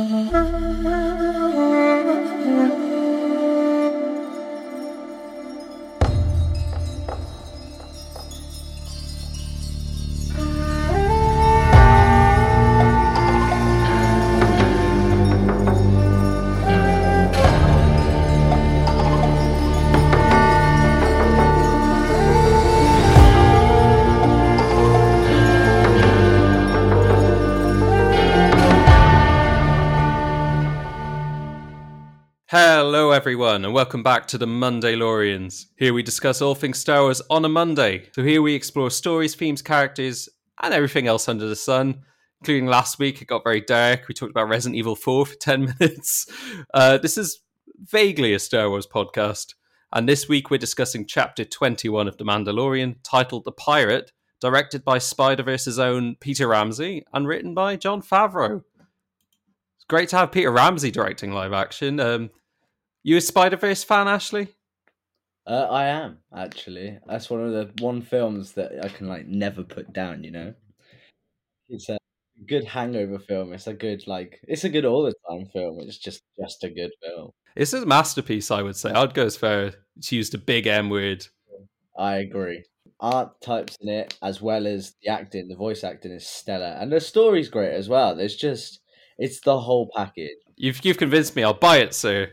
Hello, everyone, and welcome back to the Mondaylorians. Here we discuss all things Star Wars on a Monday. So, here we explore stories, themes, characters, and everything else under the sun. Including last week, it got very dark. We talked about Resident Evil 4 for 10 minutes. Uh, this is vaguely a Star Wars podcast. And this week, we're discussing chapter 21 of The Mandalorian, titled The Pirate, directed by Spider Verse's own Peter Ramsey and written by Jon Favreau. It's great to have Peter Ramsey directing live action. Um, you a Spider Verse fan, Ashleigh? Uh, I am actually. That's one of the one films that I can like never put down. You know, it's a good hangover film. It's a good like it's a good all the time film. It's just just a good film. It's a masterpiece, I would say. I'd go as far to use the big M word. I agree. Art types in it, as well as the acting, the voice acting is stellar, and the story's great as well. There's just it's the whole package. You've you've convinced me. I'll buy it, sir.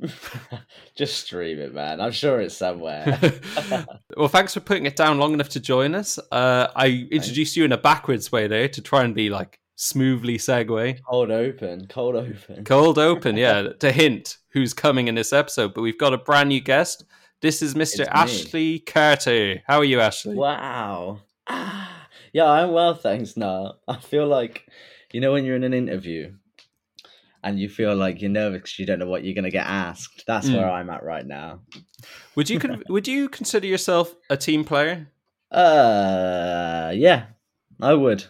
Just stream it, man. I'm sure it's somewhere. well, thanks for putting it down long enough to join us. Uh, I introduced you in a backwards way there to try and be like smoothly segue. Cold open, cold open. Cold open, yeah. to hint who's coming in this episode, but we've got a brand new guest. This is Mr. Ashleigh Carter. How are you, Ashleigh? Wow. Ah, yeah, I'm well, thanks. Now I feel like you know when you're in an interview and you feel like you're nervous because you don't know what you're going to get asked. That's mm. where I'm at right now. Would you con- would you consider yourself a team player? Uh, yeah, I would.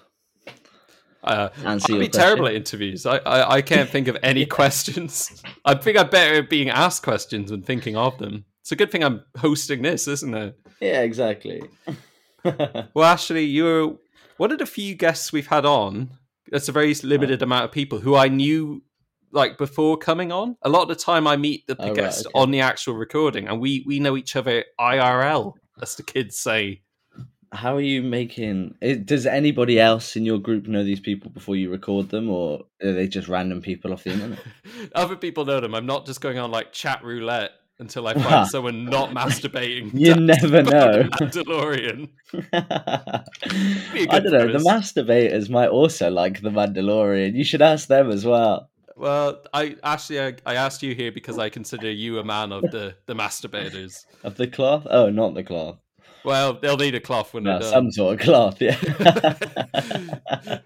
Uh, I'd be terrible at interviews. I, I, I can't think of any yeah. questions. I think I'm better at being asked questions than thinking of them. It's a good thing I'm hosting this, isn't it? Yeah, exactly. well, actually, you're one of the few guests we've had on. That's a very limited amount of people who I knew like before coming on. A lot of the time, I meet the oh, guest right, okay. on the actual recording, and we we know each other IRL, as the kids say. How are you making? Does anybody else in your group know these people before you record them, or are they just random people off the internet? Other people know them. I'm not just going on like chat roulette until I find someone not masturbating. You never know. Mandalorian. I don't know. The masturbators might also like the Mandalorian. You should ask them as well. Well, I actually I, I, asked you here because I consider you a man of the the masturbators of the cloth. Oh, not the cloth. Well, they'll need a cloth when no, they're done. Some sort of cloth, yeah.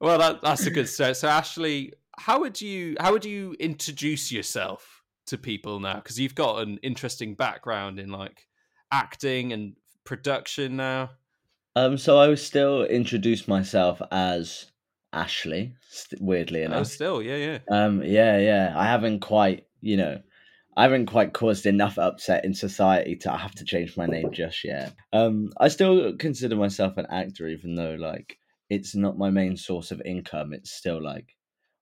well, that, that's a good start. So, Ashleigh, how would you how would you introduce yourself to people now? Because you've got an interesting background in like acting and production now. Um, so I would still introduce myself as Ashleigh. Weirdly oh, enough, oh, still, yeah, yeah, um, yeah, yeah. I haven't quite, you know, I haven't quite caused enough upset in society to have to change my name just yet. Um, I still consider myself an actor, even though like it's not my main source of income. It's still like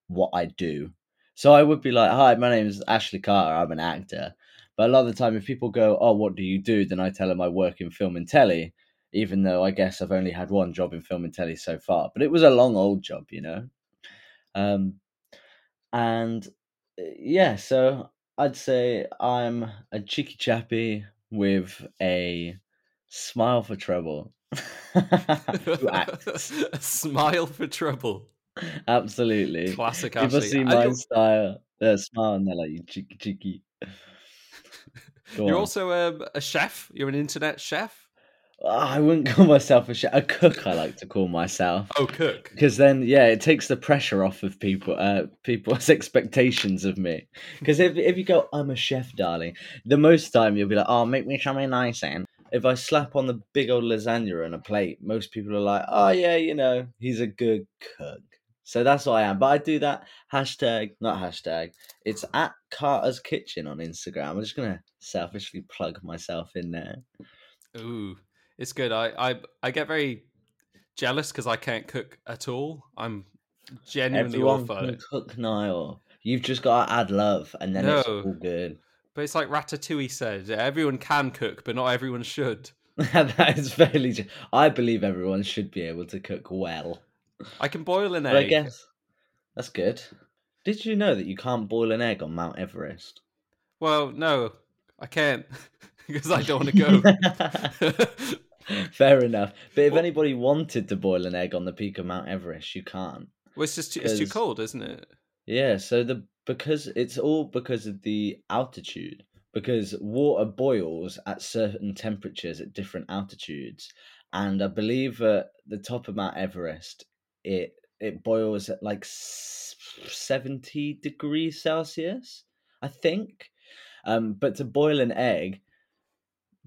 what I do. So I would be like, "Hi, my name is Ashleigh Carter. I'm an actor." But a lot of the time, if people go, "Oh, what do you do?" then I tell them I work in film and telly, even though I guess I've only had one job in film and telly so far. But it was a long old job, you know. Um, and uh, yeah, so I'd say I'm a cheeky chappy with a smile for trouble. a smile for trouble. Absolutely. Classic. People see my style, they smile and they're like, you cheeky cheeky. You're on. also a, a chef. You're an internet chef. I wouldn't call myself a chef. A cook, I like to call myself. Oh, cook. Because then, yeah, it takes the pressure off of people, uh, people's expectations of me. Because if if you go, I'm a chef, darling, the most time you'll be like, oh, make me something nice, and if I slap on the big old lasagna on a plate, most people are like, oh yeah, you know, he's a good cook. So that's what I am. But I do that hashtag, not hashtag. It's at Carter's Kitchen on Instagram. I'm just gonna selfishly plug myself in there. Ooh, it's good. I I I get very jealous because I can't cook at all. I'm genuinely Everyone fun. can cook Niall. You've just got to add love, and then it's No. all good. But it's like Ratatouille said: everyone can cook, but not everyone should. that is fairly. ju- I believe everyone should be able to cook well. I can boil an But I guess that's good. Did you know that you can't boil an egg on Mount Everest? Well, no, I can't because I don't want to go. Fair enough. But if Well- anybody wanted to boil an egg on the peak of Mount Everest, you can't. well, it's just too, it's too cold, isn't it? Yeah, so the because it's all because of the altitude. Because water boils at certain temperatures at different altitudes, and I believe at the top of Mount Everest, it it boils at like seventy degrees Celsius, I think. Um, but to boil an egg,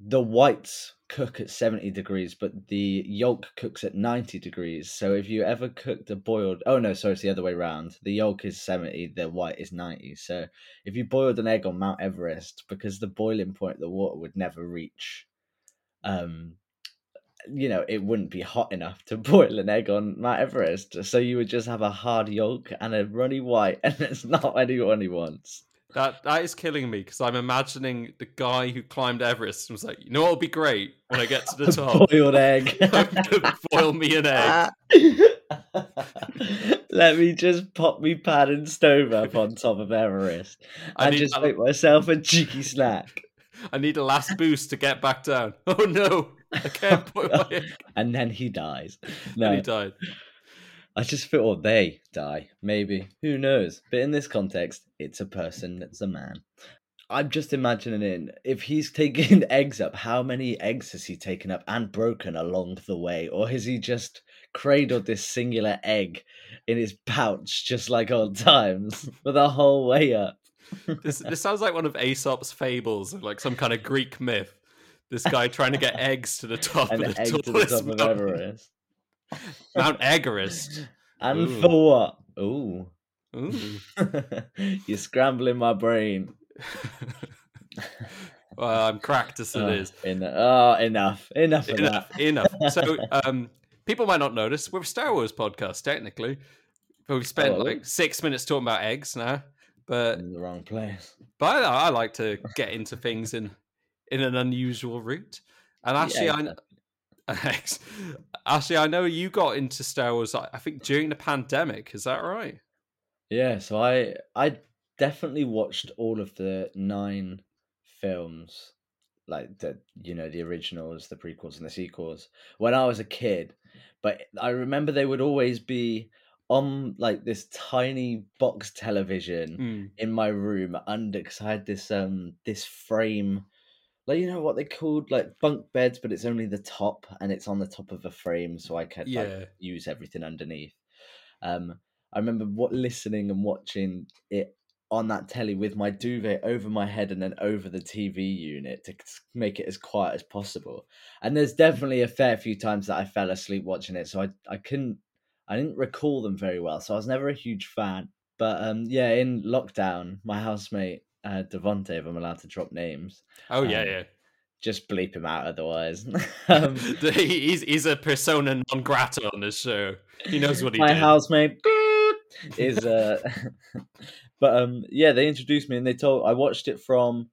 the whites cook at 70 degrees, but the yolk cooks at 90 degrees. So if you ever cooked a boiled, oh no, sorry, it's the other way around. The yolk is 70, the white is 90. So if you boiled an egg on Mount Everest, because the boiling point the water would never reach, um, you know, it wouldn't be hot enough to boil an egg on Mount Everest. So you would just have a hard yolk and a runny white, and it's not anyone he wants. That that is killing me because I'm imagining the guy who climbed Everest and was like, you know what would be great when I get to the top? boiled egg. Boil me an egg. Let me just pop me pad and stove up on top of Everest I and just make myself a cheeky snack. I need a last boost to get back down. Oh no, I can't boil my egg. And then he dies. And No, he died. I just feel they die. Maybe. Who knows? But in this context, it's a person, it's a man. I'm just imagining in if he's taking eggs up, how many eggs has he taken up and broken along the way? Or has he just cradled this singular egg in his pouch just like old times for the whole way up? This this sounds like one of Aesop's fables like some kind of Greek myth. This guy trying to get eggs to the top An of the egg to the tallest top of. Everest. Mount Everest. And Ooh. for what? Ooh. Ooh. You're scrambling my brain. well, I'm cracked as it Oh, is. en- oh, enough. Enough Enough, enough. So, um, people might not notice we're a Star Wars podcast technically, but we've spent Oh. like six minutes talking about eggs now. But. In the wrong place. but I, I like to get into things in in an unusual route. And actually, Yeah, I Eggs. Actually I know you got into Star Wars. I I think during the pandemic. Is that right? Yeah, so I I definitely watched all of the nine films, like the you know the originals, the prequels, and the sequels when I was a kid. But I remember they would always be on like this tiny box television Mm. in my room under because I had this um this frame. Like you know what they called like bunk beds, but it's only the top and it's on the top of a frame, so I could like use everything underneath. Um, I remember what listening and watching it on that telly with my duvet over my head and then over the TV unit to make it as quiet as possible. And there's definitely a fair few times that I fell asleep watching it, so I I couldn't I didn't recall them very well, so I was never a huge fan. But um, yeah, in lockdown, my housemate uh, Devonte, if I'm allowed to drop names, Oh yeah, Um, yeah. just bleep him out otherwise. um, he's he's a persona non grata on this show. He knows what he my did. housemate is uh but um yeah they introduced me and they told i watched it from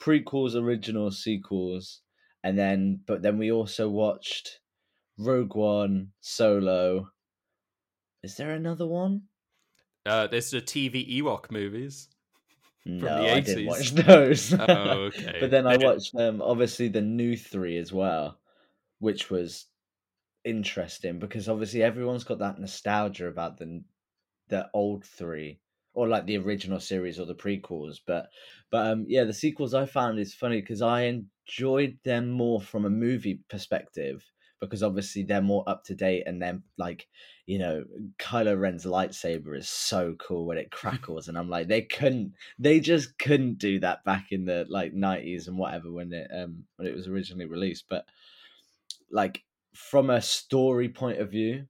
prequels original sequels and then but then we also watched rogue one solo is there another one Uh, there's the TV Ewok movies. No the i didn't watch those. Oh, okay. but then i watched um obviously the new three as well which was interesting because obviously everyone's got that nostalgia about the the old three or like the original series or the prequels. But but um yeah the sequels i found is funny because i enjoyed them more from a movie perspective because obviously they're more up to date and then like you know Kylo Ren's lightsaber is so cool when it crackles and I'm like they couldn't they just couldn't do that back in the like 90s and whatever when it um when it was originally released. But like from a story point of view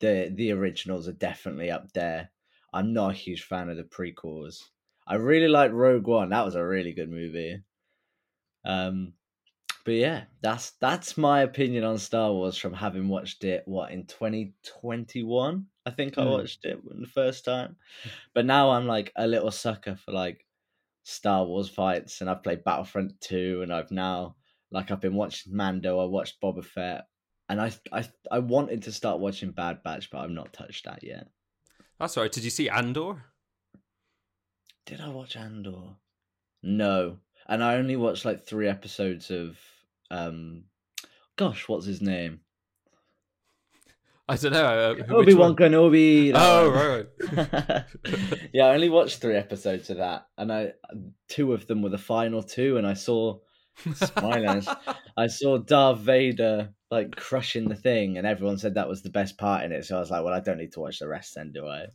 the the originals are definitely up there. I'm not a huge fan of the prequels. I really like Rogue One. That was a really good movie. Um but yeah, that's that's my opinion on Star Wars from having watched it what in 2021. I think I Mm. watched it the first time. But now I'm like a little sucker for like Star Wars fights and I've played Battlefront 2 and I've now like I've been watching Mando, I watched Boba Fett and I I I wanted to start watching Bad Batch but I've not touched that yet. That's right. Did you see Andor? Did I watch Andor? No. And I only watched like 3 episodes of um gosh, what's his name? I don't know. uh, Obi Wan? Kenobi. Oh, right. right. yeah, I only watched three episodes of that, and I two of them were the final two, and I saw Spoilers. I saw Darth Vader like crushing the thing, and everyone said that was the best part in it. So I was like, well, I don't need to watch the rest then, do I?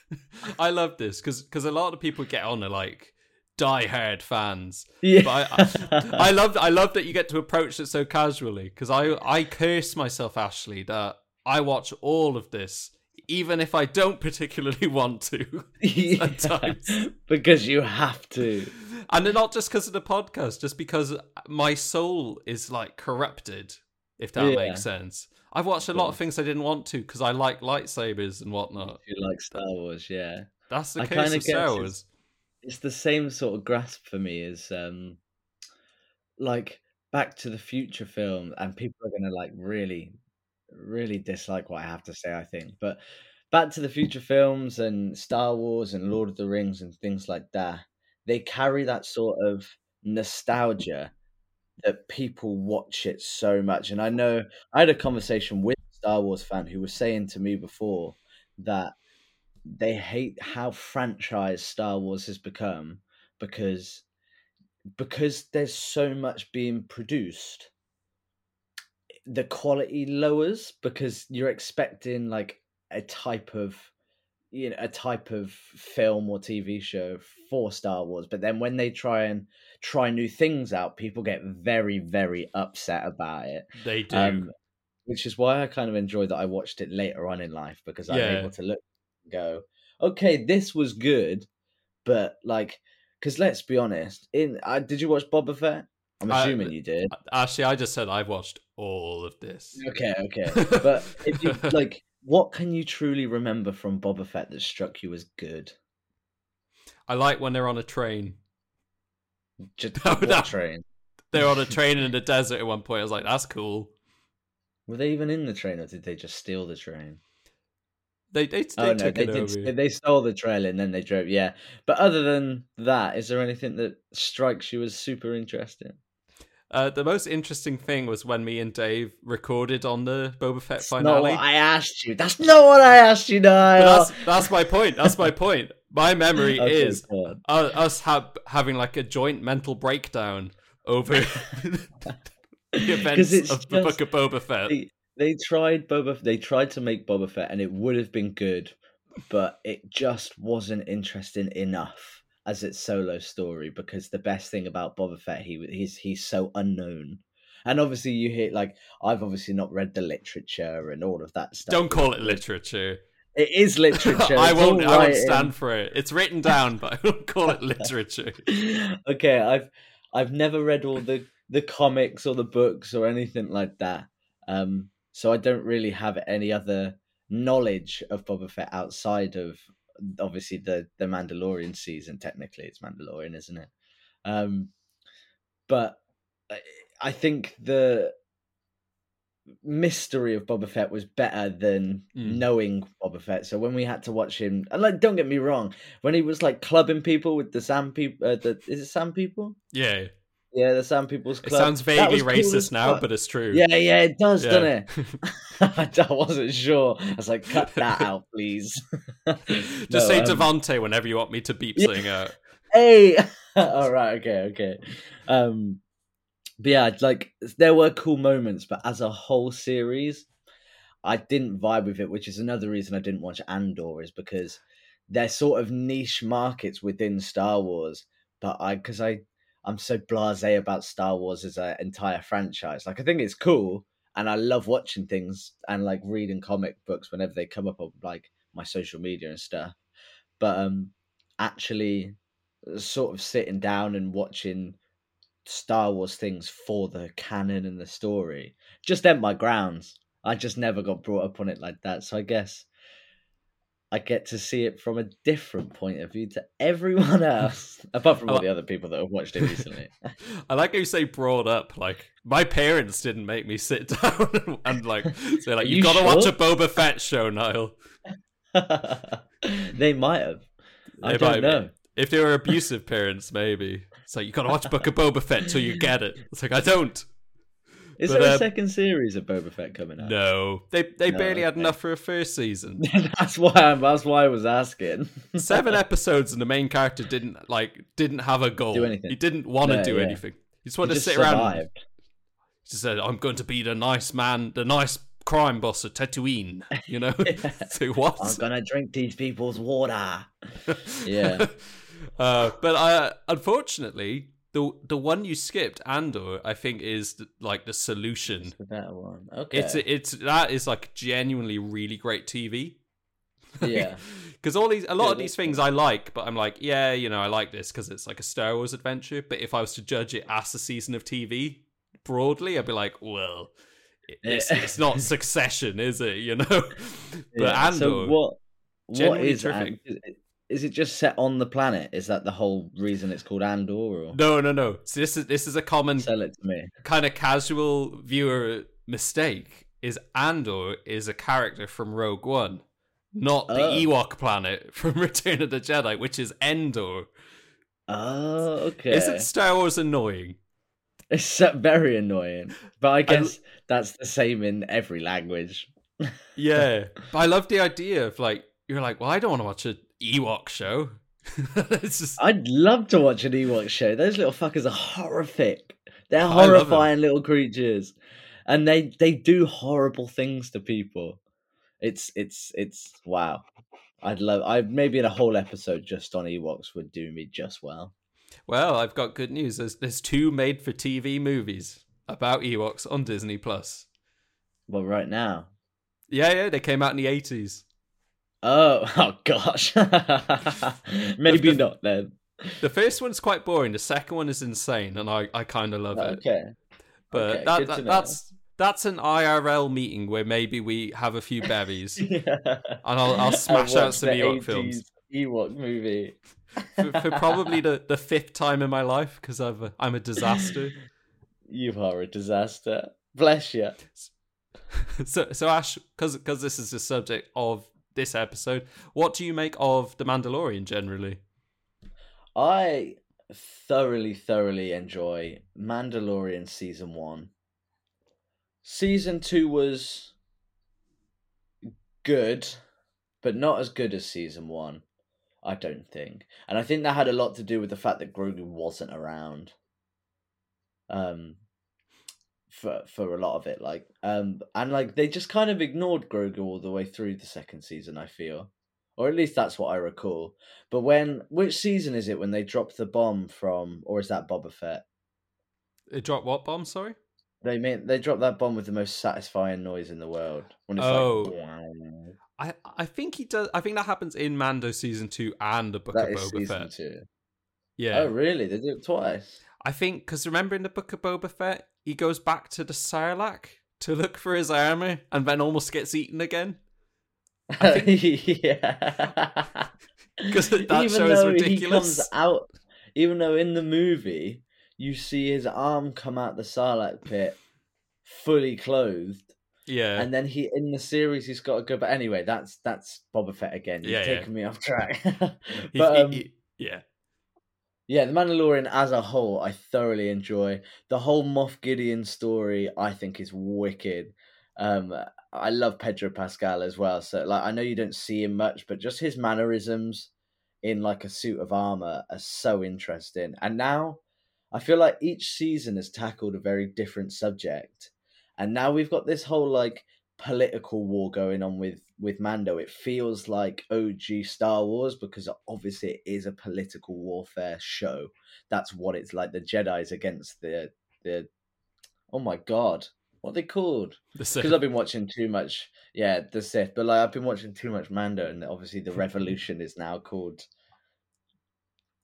I love this because because a lot of people get on are like die-hard fans. Yeah, But I, I love I love that you get to approach it so casually because I I curse myself, Ashleigh, that I watch all of this even if I don't particularly want to. Yeah, sometimes. because you have to. And not just because of the podcast, just because my soul is like corrupted, if that Yeah. makes sense. I've watched a lot of things I didn't want to because I like lightsabers and whatnot. You like Star Wars, yeah. That's the I case of Star. Wars. It's the same sort of grasp for me as um like back to the future film and people are going to like really really dislike what i have to say i think but back to the future films and star wars and lord of the rings and things like that they carry that sort of nostalgia that people watch it so much and i know i had a conversation with a star wars fan who was saying to me before that they hate how franchise Star Wars has become because because there's so much being produced. The quality lowers because you're expecting like a type of you know a type of film or TV show for Star Wars but then when they try and try new things out people get very very upset about it. They do. um, which is why I kind of enjoy that I watched it later on in life because I'm able to look go, okay, this was good, but like, because let's be honest, in uh, did you watch Boba Fett? I'm I- assuming you did. Actually, I just said I've watched all of this. Okay, okay, but if you like, what can you truly remember from Boba Fett that struck you as good? I like when they're on a train. Just No, what no. train? They're on a train in the desert at one point. I was like, that's cool. Were they even in the train, or did they just steal the train? They they, they oh no, they it did. over. They stole the trailer and then they drove. Yeah, but other than that, is there anything that strikes you as super interesting? Uh, the most interesting thing was when me and Dave recorded on the Boba Fett That's not finale. what I asked you. That's not what I asked you, Niall. that's that's my point. That's my point. My memory Okay, is uh, us ha- having like a joint mental breakdown over the events of the just- Book of Boba Fett. they, they tried Boba. They tried to make Boba Fett, and it would have been good, but it just wasn't interesting enough as its solo story. Because the best thing about Boba Fett, he he's he's so unknown, and obviously you hear like I've obviously not read the literature and all of that stuff. Don't call it literature. It is literature. I It's won't. I won't stand for it. It's written down, but I won't call it literature. okay, I've I've never read all the the comics or the books or anything like that. Um, so I don't really have any other knowledge of Boba Fett outside of obviously the the Mandalorian season. Technically, it's Mandalorian, isn't it? Um, but I, I think the mystery of Boba Fett was better than Mm. knowing Boba Fett. So when we had to watch him, and like, don't get me wrong, when he was like clubbing people with the Sand people, uh, the is it Sand people? Yeah, Yeah, the Sand people's Club. it sounds vaguely was cool racist now, but it's true. yeah, yeah, it does, Yeah. doesn't it? I wasn't sure. I was like, cut that out, please. Just No, say um, Devante whenever you want me to beep Yeah. something out. hey all right okay okay um but yeah like there were cool moments but as a whole series i didn't vibe with it which is another reason i didn't watch andor is because they're sort of niche markets within star wars but i because i i'm so blasé about star wars as an entire franchise like i think it's cool and i love watching things and like reading comic books whenever they come up on like my social media and stuff but um actually sort of sitting down and watching Star Wars things for the canon and the story. Just at my grounds. I just never got brought up on it like that. So I guess I get to see it from a different point of view to everyone else, apart from all the other people that have watched it recently. I like how you say brought up. Like my parents didn't make me sit down and, and like say like Are you, got to watch a Boba Fett show, Niall. they might have. I They don't might be. know. If they were abusive parents, maybe. It's like you got to watch Book of Boba Fett till you get it. It's like I don't. Is But, there uh, a second series of Boba Fett coming out? No, they they No, barely had enough for a first season. that's why. I'm, that's why I was asking. Seven episodes and the main character didn't like didn't have a goal. Do anything. He didn't want to No, do yeah. anything. He just He wanted just to sit around. survived. He said, "I'm going to be the nice man, the nice crime boss of Tatooine." You know. Yeah. so what? I'm gonna drink these people's water. Yeah. uh, but uh, unfortunately, the the one you skipped, Andor, I think is the, like the solution. It's the better one. Okay. It's it's that is like genuinely really great TV. yeah. Because all these, a lot Yeah, of these things I like, but I'm like, yeah, you know, I like this because it's like a Star Wars adventure. But if I was to judge it as a season of TV broadly, I'd be like, well, it's, Yeah. it's not Succession, is it? You know. but yeah. Andor, So what? What is terrific. Andor? Is it just set on the planet? Is that the whole reason it's called Andor? Or no, no, no. So this is this is a common sell it to me? kind of casual viewer mistake. Is Andor is a character from Rogue One, not the Oh. Ewok planet from Return of the Jedi, which is Endor. Oh, okay. Isn't Star Wars annoying? It's very annoying, but I guess that's the same in every language. Yeah, but I love the idea of like you're like, well, I don't want to watch a Ewok show. just I'd love to watch an Ewok show. Those little fuckers are horrific. They're I love 'em. horrifying little creatures, and they they do horrible things to people. It's it's it's wow. I'd love. I maybe in a whole episode just on Ewoks would do me just well. well, I've got good news. There's there's two made for TV movies about Ewoks on Disney Plus. Well, right now, Yeah, yeah, they came out in the eighties. Oh oh gosh, maybe The- not then. The first one's quite boring. The second one is insane, and I, I kind of love it. Okay, But okay, that, that that's that's an IRL meeting where maybe we have a few berries, yeah. and I'll I'll smash out some Ewok 80s films Ewok movie. for, for probably the, the fifth time in my life because I've a, I'm a disaster. You are a disaster. Bless you. so so Ash, because because this is the subject of this episode, what do you make of the Mandalorian generally? I thoroughly, thoroughly enjoy Mandalorian season one. Season two was good, but not as good as season one. I don't think, and I think that had a lot to do with the fact that Grogu wasn't around. Um, for for a lot of it, like um, and like they just kind of ignored Grogu all the way through the second season. I feel, or at least that's what I recall. But when which season is it when they dropped the bomb from, or is that Boba Fett? It dropped what bomb? Sorry. They mean they dropped that bomb with the most satisfying noise in the world. When it's Oh. like, "Wow." I, I think he does. I think that happens in Mando season two and the Book that of Boba season Fett. two. Yeah, Oh, really? They did it twice. I think because remember in the Book of Boba Fett, he goes back to the Sarlacc to look for his armor, and then almost gets eaten again. I yeah. Because that even show is though he comes out, even though in the movie you see his arm come out the Sarlacc pit, fully clothed, Yeah, and then he in the series he's got to go. But anyway, that's that's Boba Fett again. You've Yeah, yeah. taken me off track. But um, yeah, yeah, the Mandalorian as a whole, I thoroughly enjoy. The whole Moff Gideon story, I think, is wicked. Um, I love Pedro Pascal as well. So, like, I know you don't see him much, but just his mannerisms in like a suit of armor are so interesting. And now, I feel like each season has tackled a very different subject, and now we've got this whole like political war going on with with Mando. It feels like OG Star Wars because obviously it is a political warfare show. That's what it's like. The Jedi's against the the oh my god, what are they called? the. Because I've been watching too much. Yeah, the Sith, but like I've been watching too much Mando, and obviously the Revolution is now called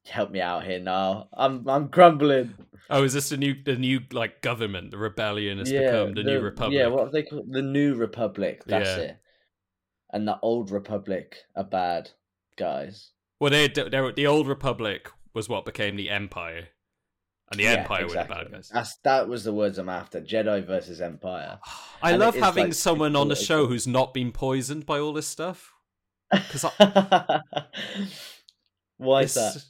help me out here now. I'm I'm crumbling. Oh, is this the new the new like government? The rebellion has become the, new republic. Yeah, what they called the new republic? That's Yeah. it. And the old republic are bad guys. Well, they, they the old republic was what became the empire, and the Yeah, empire exactly. were the bad guys. That's that was the words I'm after. Jedi versus Empire. I And love having like, someone on the show who's not been poisoned by all this stuff. 'Cause Why is that?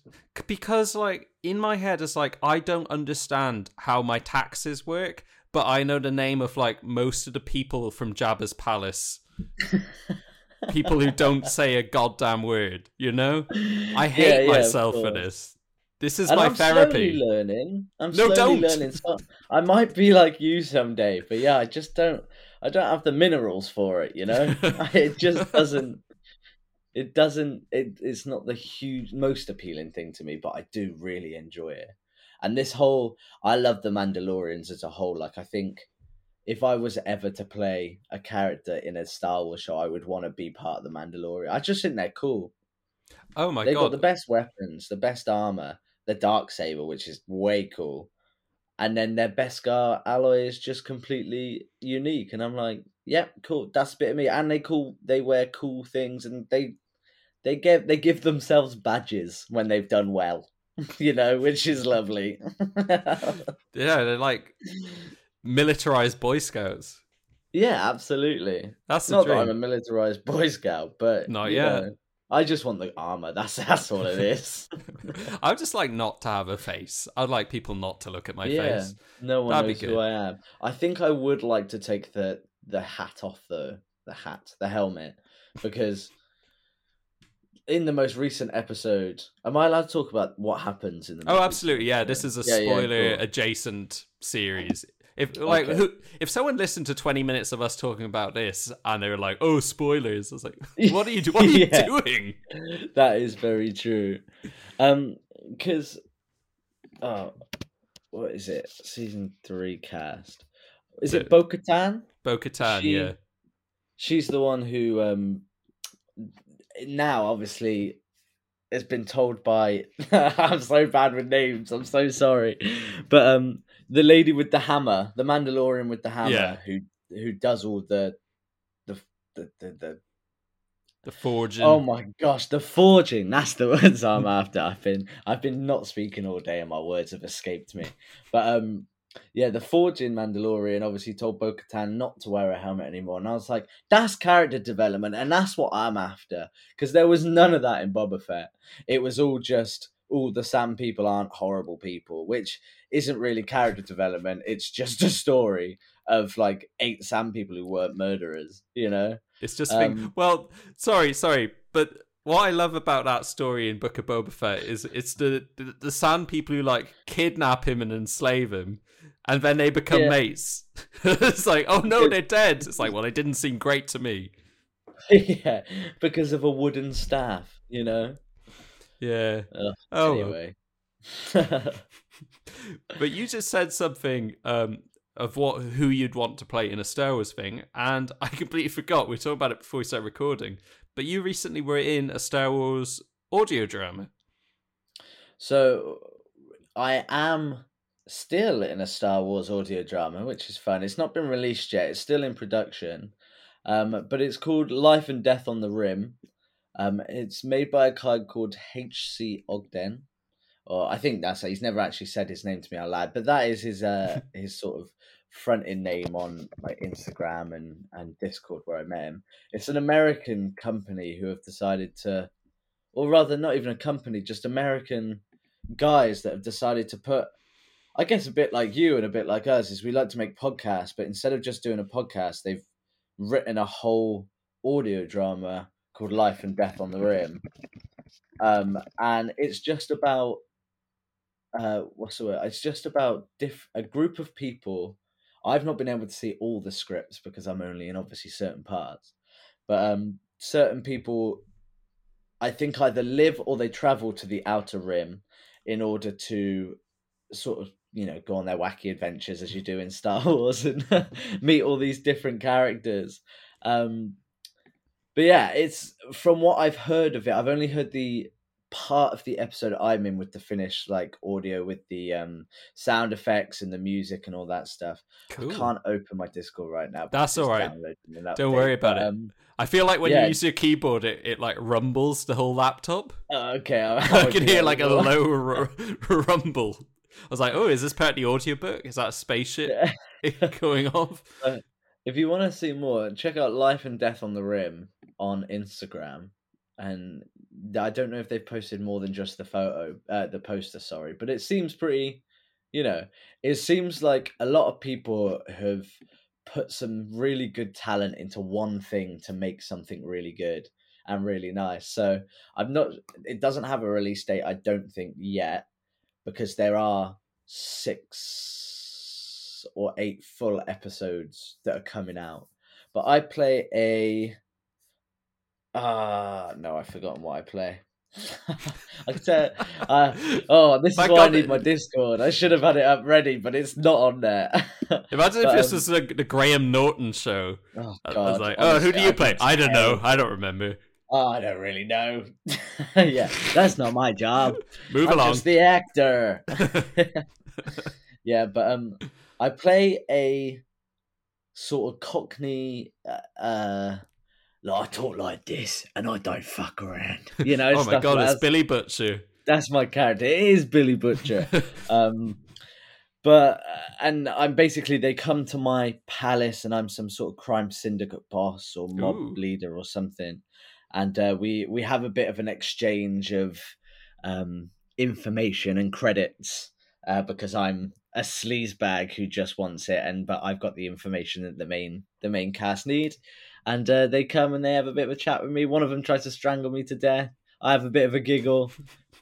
Because, like, in my head, it's like I don't understand how my taxes work, but I know the name of like most of the people from Jabba's palace. people who don't say a goddamn word. You know, I hate Yeah, yeah, myself for this. This is And my I'm therapy. slowly learning. I'm No, slowly don't. learning. So I might be like you someday, but yeah, I just don't. I don't have the minerals for it. You know, it just doesn't. It doesn't. It, it's not the huge most appealing thing to me, but I do really enjoy it. And this whole, I love the Mandalorians as a whole. Like, I think if I was ever to play a character in a Star Wars show, I would want to be part of the Mandalorian. I just think they're cool. Oh my god. They've god! got the best weapons, the best armor, the dark saber, which is way cool, and then their Beskar alloy is just completely unique. And I'm like, yep, cool. That's a bit of me. And they cool. They wear cool things, and they they give they give themselves badges when they've done well. you know, which is lovely. Yeah, they're like militarized Boy Scouts. yeah, absolutely. That's the Not that I'm a militarized Boy Scout, but Not yet. know, I just want the armor. That's that's all it is. I would just like not to have a face. I'd like people not to look at my Yeah. face. No one That'd knows who. I am. I think I would like to take the the hat off though. The hat, the helmet, because in the most recent episode, am I allowed to talk about what happens in the? Oh, absolutely. Yeah, this is a Yeah, yeah, spoiler cool. adjacent series. If like Okay. who, if someone listened to 20 minutes of us talking about this and they were like, "Oh, spoilers." I was like, "What are you what are you doing?" that is very true. Um, because, oh, what is it? Season three cast. Is So- it Bo Katan? Bo-Katan, She- yeah. she's the one who um now obviously it's been told by I'm so bad with names, I'm so sorry. But um the lady with the hammer, the Mandalorian with the hammer Yeah. who who does all the the the, the, the The forging. Oh my gosh, the forging. That's the words I'm after. I've been I've been not speaking all day and my words have escaped me. But um yeah, the forging Mandalorian obviously told Bo Katan not to wear a helmet anymore. And I was like, that's character development, and that's what I'm after. Because there was none of that in Boba Fett. It was all just all the Sand people aren't horrible people, which isn't really character development. It's just a story of like eight Sand people who weren't murderers, you know? It's just. Um, Well, sorry, sorry, but what I love about that story in Book of Boba Fett is it's the the, the Sand people who like kidnap him and enslave him, and then they become Yeah. mates. it's like, oh no, they're dead. It's like, well, they didn't seem great to me. yeah, because of a wooden staff, you know. Yeah. Ugh, oh, anyway, but you just said something um, of what who you'd want to play in a Star Wars thing, and I completely forgot. We talked about it before we started recording. But you recently were in a Star Wars audio drama. so I am still in a Star Wars audio drama, which is fun. It's not been released yet; it's still in production, um, but it's called Life and Death on the Rim. Um, it's made by a guy called H.C. Ogden, or I think that's he's never actually said his name to me out loud, but that is his uh his sort of fronting name on like Instagram and and Discord where I met him. It's an American company who have decided to, or rather, not even a company, just American guys that have decided to put. I guess a bit like you and a bit like us is we like to make podcasts, but instead of just doing a podcast, they've written a whole audio drama called Life and Death on the Rim. Um, and it's just about uh, what's the word? It's just about diff- a group of people. I've not been able to see all the scripts because I'm only in obviously certain parts, but um, certain people, I think either live or they travel to the outer rim in order to sort of you know go on their wacky adventures as you do in Star Wars and meet all these different characters. Um, but yeah, it's from what I've heard of it. I've only heard the part of the episode I'm in with the finished like audio with the um sound effects and the music and all that stuff. Cool. I can't open my Discord right now. That's all right. Don't worry about but, it. Um, I feel like when Yeah. you use your keyboard, it, it like rumbles the whole laptop. oh, okay, I'll, I I'll can hear like a low r- rumble. I was like, "Oh, is this part of the audiobook? Is that a spaceship going off?" If you want to see more, check out Life and Death on the Rim on Instagram. And I don't know if they've posted more than just the photo, uh, the poster, sorry, but it seems pretty, you know, it seems like a lot of people have put some really good talent into one thing to make something really good and really nice. So I'm not, it doesn't have a release date, I don't think yet, because there are six or eight full episodes that are coming out. But I play a. Ah, no, I've forgotten what I play. I tell. Uh, oh, this is My why I need my Discord. I should have had it up ready, but it's not on there. Imagine if this um, was the, the Graham Norton show. oh, I God, was like, "Oh, who do you play?" I don't know. I don't remember. Oh, I don't really know. yeah, that's not my job. Move I'm along. just the actor. yeah, but um, I play a sort of Cockney. Uh, uh like, I talk like this, and I don't fuck around. You know, oh my god, like it's. Billy Butcher. That's my character. It is Billy Butcher. um, but and I'm basically they come to my palace, and I'm some sort of crime syndicate boss or mob Ooh. leader or something, and uh, we we have a bit of an exchange of um, information and credits uh, because I'm a sleazebag who just wants it, and but I've got the information that the main the main cast need, and uh, they come and they have a bit of a chat with me. One of them tries to strangle me to death. I have a bit of a giggle,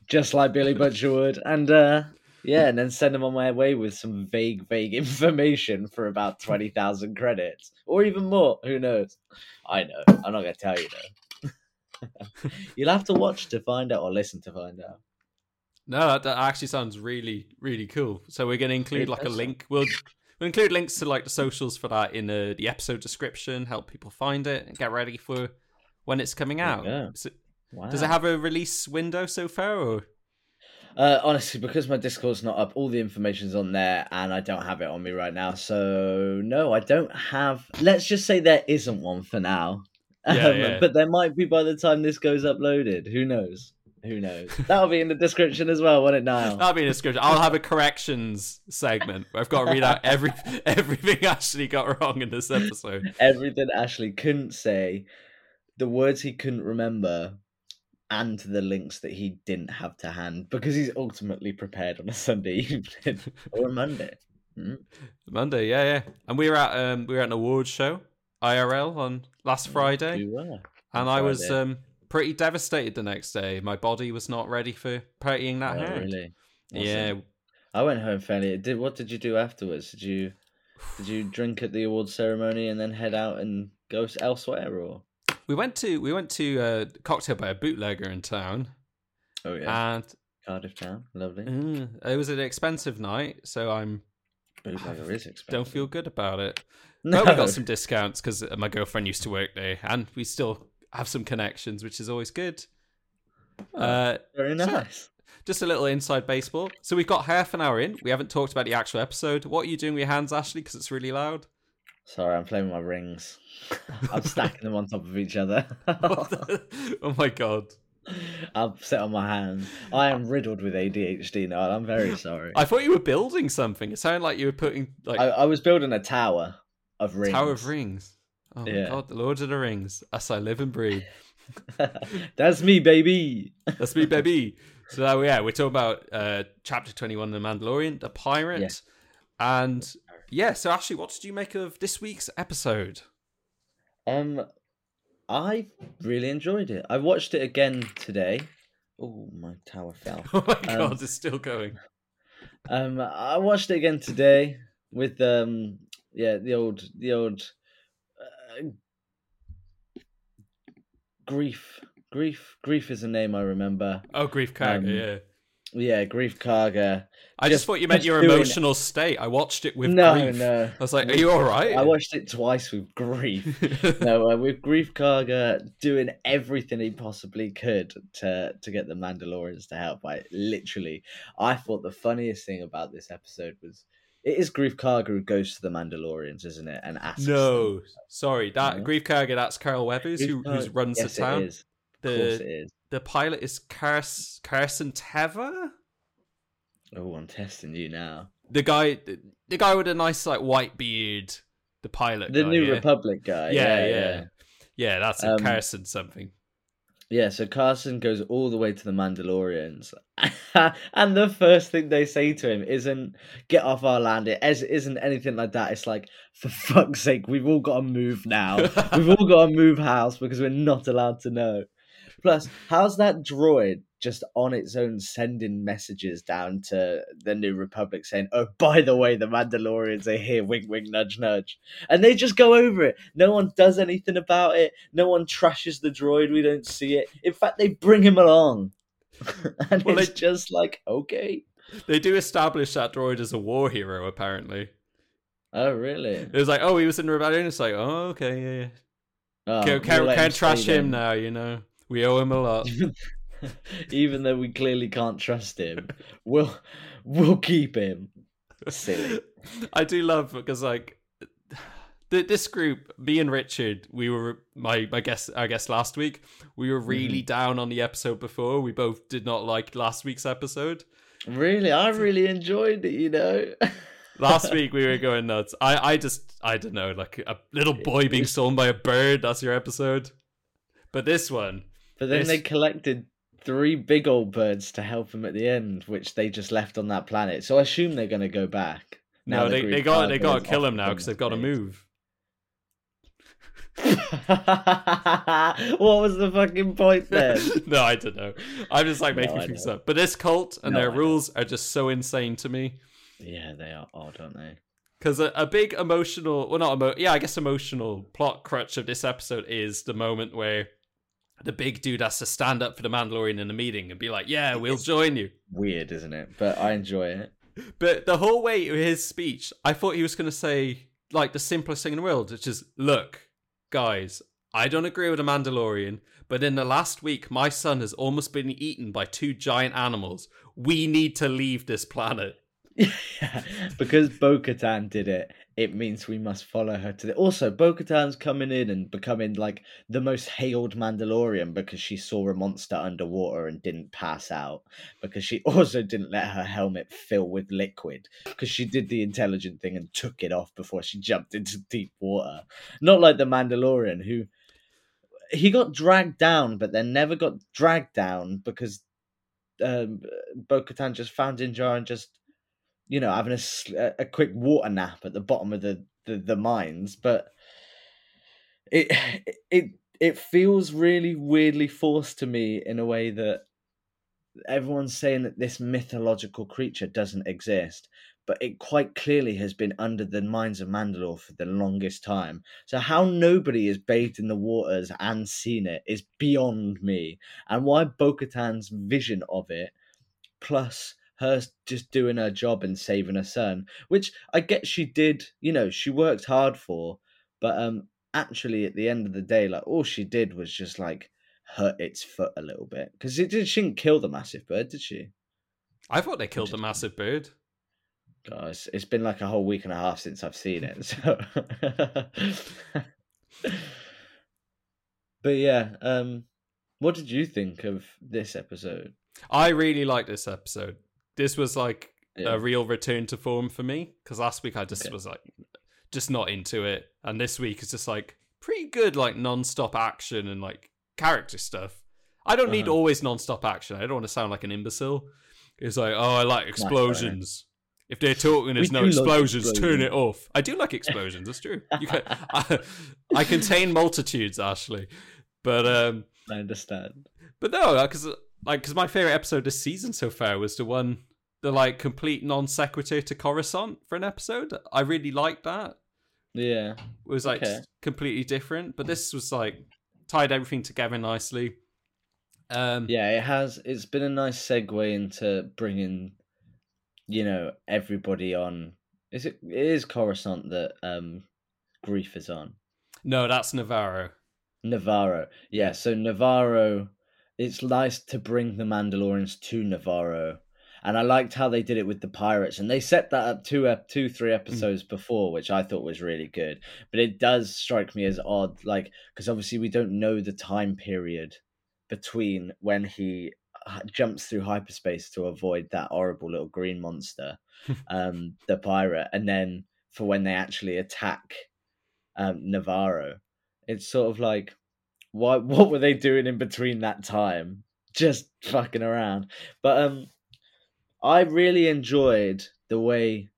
just like Billy Butcher would, and uh, yeah, and then send them on my way with some vague, vague information for about twenty thousand credits, or even more. Who knows? I know. I'm not gonna tell you though. You'll have to watch to find out, or listen to find out. No, that, that actually sounds really, really cool. So we're going to include It like a link. We'll we'll include links to like the socials for that in uh, the episode description. Help people find it and get ready for when it's coming out. So- Wow. Does it have a release window so far? Or Uh, honestly, because my Discord's not up, all the information's on there, and I don't have it on me right now. So no, I don't have. Let's just say there isn't one for now. Yeah, Um, yeah. But there might be by the time this goes uploaded. Who knows? Who knows? That'll be in the description as well, won't it, Niall? that'll be in the description. I'll have a corrections segment where I've got to read out every everything Ashleigh got wrong in this episode. Everything Ashleigh couldn't say, the words he couldn't remember, and the links that he didn't have to hand because he's ultimately prepared on a Sunday evening or a Monday. Hmm? Monday, yeah, yeah. And we were at um we were at an awards show, IRL, on last Friday. You were. and I was um, pretty devastated the next day. My body was not ready for partying that Oh, hard. really? Yeah, I went home fairly. Did what did you do afterwards? Did you did you drink at the awards ceremony and then head out and go elsewhere or? we went to we went to a cocktail by a bootlegger in town, Oh yeah, and Cardiff town, lovely. mm, it was an expensive night, so I'm Bootlegger is expensive. don't feel good about it. No, But we got some discounts because my girlfriend used to work there, and we still have some connections, which is always good. Oh, Uh, very so- nice. just a little inside baseball. So we've got half an hour in. We haven't talked about the actual episode. What are you doing with your hands, Ashleigh? Because it's really loud. Sorry, I'm playing with my rings. I'm stacking them on top of each other. The- oh my god! I'm set on my hands. I am riddled with ADHD now. I'm very sorry. I thought you were building something. It sounded like you were putting like I, I was building a tower of rings. Tower of Rings. Oh my god, the Lord of the Rings. As I live and breathe. That's me, baby. That's me, baby. So uh, yeah, we're talking about uh, chapter twenty-one of The Mandalorian, the pirate, Yeah. and yeah. So Ashleigh, what did you make of this week's episode? Um, I really enjoyed it. I watched it again today. Oh, my tower fell. Oh my god, Um, it's still going. Um, I watched it again today with um, yeah, the old, the old, uh, grief, grief, grief is a name I remember. Oh, grief character, um, yeah. yeah, Greef Karga. I just, Just- thought you meant your doing it. emotional state. I watched it with no, grief. no. I was like, "Are you all right?" I watched it twice with grief. no, uh, with Greef Karga doing everything he possibly could to to get the Mandalorians to help. I literally, I thought the funniest thing about this episode was it is Greef Karga who goes to the Mandalorians, isn't it? And asks. no, them. sorry, that No? Greef Karga. That's Carl Weathers who, who runs yes, the town. It is. Of course, it The the pilot is Cars- Carson Teva. Oh, I'm testing you now. The guy, the, the guy with a nice like white beard. The pilot. The guy, New yeah? Republic guy. Yeah, yeah, yeah, yeah. yeah. that's it. Um, Carson something. Yeah, so Carson goes all the way to the Mandalorians, and the first thing they say to him isn't "get off our land." It is- isn't anything like that. It's like, for fuck's sake, we've all got to move now. we've all got to move house because we're not allowed to know. Plus, how's that droid just on its own sending messages down to the New Republic saying, "Oh, by the way, the Mandalorians are here." Wink, wink, nudge, nudge, and they just go over it. No one does anything about it. No one trashes the droid. We don't see it. In fact, they bring him along, and Well, it's they- just like, okay. They do establish that droid as a war hero. Apparently, Oh, really? it was like, oh, he was in rebellion. It's like, oh, okay, yeah, yeah. Oh, Can't, we'll can't, can't trash him then. now. You know, we owe him a lot. Even though we clearly can't trust him, we'll we'll keep him. Silly. I do love because like th- this group, me and Richard, we were my my guest I guess last week. We were really Mm-hmm. down on the episode before. We both did not like last week's episode. Really, I really enjoyed it. You know. Last week we were going nuts. I I just I don't know like a little boy being stolen by a bird. That's your episode. But this one, But then This- they collected three big old birds to help him at the end, which they just left on that planet. So I assume they're going to go back. no, they, they got they got to kill him now because they've got to move. what was the fucking point then? no, I don't know. I'm just like making I things up. But this cult and No, their I rules are just so insane to me. yeah, they are odd, aren't they? Because a, a big emotional, well, not emo, yeah, I guess emotional plot crutch of this episode is the moment where the big dude has to stand up for the Mandalorian in a meeting and be like, "Yeah, we'll join you." Weird, isn't it? But I enjoy it. But the whole way of his speech, I thought he was going to say like the simplest thing in the world, which is, "Look, guys, I don't agree with the Mandalorian, but in the last week, my son has almost been eaten by two giant animals. We need to leave this planet." Because Bo Katan did it, it means we must follow her to the. Also, Bo Katan's coming in and becoming like the most hailed Mandalorian because she saw a monster underwater and didn't pass out. Because she also didn't let her helmet fill with liquid. Because she did the intelligent thing and took it off before she jumped into deep water. Not like the Mandalorian who. He got dragged down, but then never got dragged down because um, Bo Katan just found Jinjar and just you know, having a, a quick water nap at the bottom of the, the, the mines, but it it it feels really weirdly forced to me in a way that everyone's saying that this mythological creature doesn't exist, but it quite clearly has been under the mines of Mandalore for the longest time. So how nobody has bathed in the waters and seen it is beyond me, and why Bo-Katan's vision of it, plus her just doing her job and saving her son, which I get she did, you know, she worked hard for, but um actually at the end of the day, like all she did was just like hurt its foot a little bit because it did, she didn't kill the massive bird, did she? I thought they killed the massive bird. God, it's, it's been like a whole week and a half since I've seen it. So, but yeah, um, what did you think of this episode? I really like this episode. This was like Yeah. a real return to form for me because last week I just Okay. was like just not into it, and this week is just like pretty good, like non-stop action and like character stuff. I don't need Uh-huh. always non-stop action. I don't want to sound like an imbecile. It's like, oh, I like explosions. If they're talking, there's We no like explosions. Turn it off. I do like explosions. That's true. You can, I, I contain multitudes, Ashley, but um, I understand. but no, because like because my favorite episode this season so far was the one the like complete non sequitur to Coruscant for an episode. I really liked that. Yeah, It was like Okay. completely different, but this was like tied everything together nicely. Um, Yeah, it has. It's been a nice segue into bringing, you know, everybody on. Is it? It is Coruscant that um, Greef is on. No, that's Nevarro. Nevarro. Yeah, so Nevarro. It's nice to bring the Mandalorians to Nevarro, and I liked how they did it with the pirates, and they set that up two, ep- two, three episodes before, which I thought was really good. But it does strike me as odd, like because obviously we don't know the time period between when he jumps through hyperspace to avoid that horrible little green monster, um, the pirate, and then for when they actually attack um, Nevarro. It's sort of like, why? What were they doing in between that time? Just fucking around. But um, I really enjoyed the way,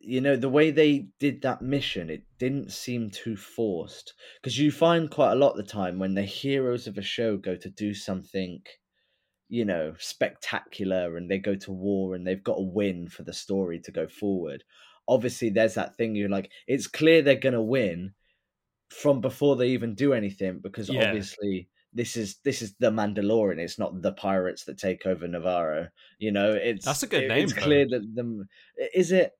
you know, the way they did that mission. It didn't seem too forced because you find quite a lot of the time when the heroes of a show go to do something you know spectacular and they go to war and they've got to win for the story to go forward obviously there's that thing you're like it's clear they're going to win from before they even do anything because Yeah. obviously this is this is the mandalorian it's not the pirates that take over nevarro you know it's That's a good it- name, it's though. clear that the is it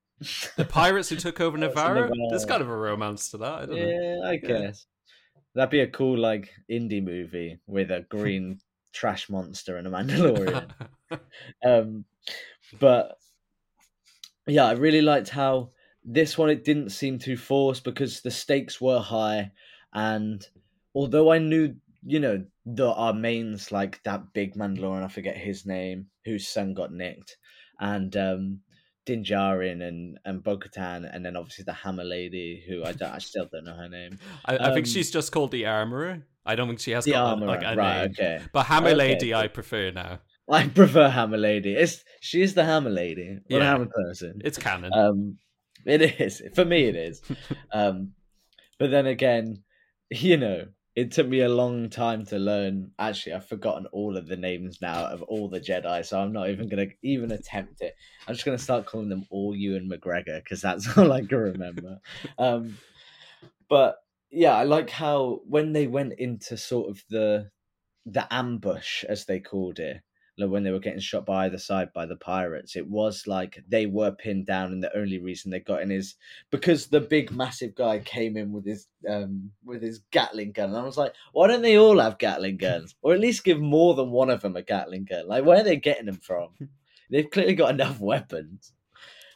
The pirates who took over Nevarro. Nevarro. There's kind of a romance to that. I don't know. yeah i guess that'd be a cool like indie movie with a green trash monster and a mandalorian um but yeah i really liked how this one it didn't seem too forced because the stakes were high and although i knew you know the our mains like that big mandalorian i forget his name whose son got nicked and um Din Djarin and and Bo-Katan, and then obviously the Hammer Lady, who I don't, I still don't know her name. I, I think Um, she's just called the Armorer. I don't think she has The got a- Armorer, like a right? name. Okay, But Hammer Okay, Lady, I prefer now. I prefer Hammer Lady. It's she is the Hammer Lady, the Yeah. Hammer person. It's canon. Um, it is for me. It is. um, but then again, you know, it took me a long time to learn. Actually, I've forgotten all of the names now of all the Jedi, so I'm not even gonna even attempt it. I'm just gonna start calling them all Ewan McGregor because that's all I can remember. um, but yeah, I like how when they went into sort of the the ambush, as they called it, like when they were getting shot by either side by the pirates, it was like they were pinned down, and the only reason they got in is because the big massive guy came in with his um with his Gatling gun. And I was like, why don't they all have Gatling guns, or at least give more than one of them a Gatling gun? Like, where are they getting them from? They've clearly got enough weapons.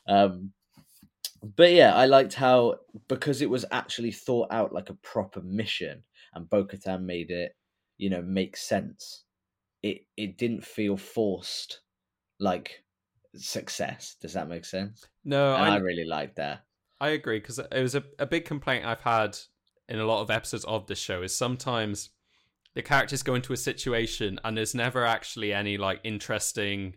Um, but yeah, I liked how because it was actually thought out like a proper mission, and Bo-Katan made it, you know, make sense. It it didn't feel forced, like success. Does that make sense? no, and I, I, really liked that. I agree because it was a, a big complaint I've had in a lot of episodes of this show is sometimes the characters go into a situation and there's never actually any like interesting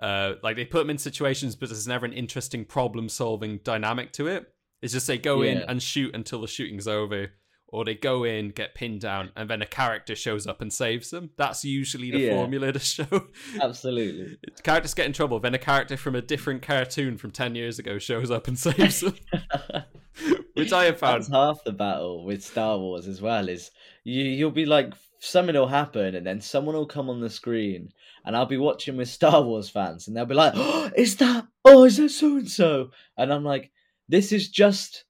uh like they put them in situations but there's never an interesting problem solving dynamic to it it's just they go in and shoot until the shooting's over or they go in get pinned down and then a character shows up and saves them that's usually the Yeah. formula the show Absolutely. characters get in trouble then a character from a different cartoon from 10 years ago shows up and saves them which i have found That's half the battle with Star Wars as well. Is you you'll be like something will happen and then someone will come on the screen and I'll be watching with Star Wars fans and they'll be like, oh, "Is that? Oh, is that so and so?" And I'm like, "This is just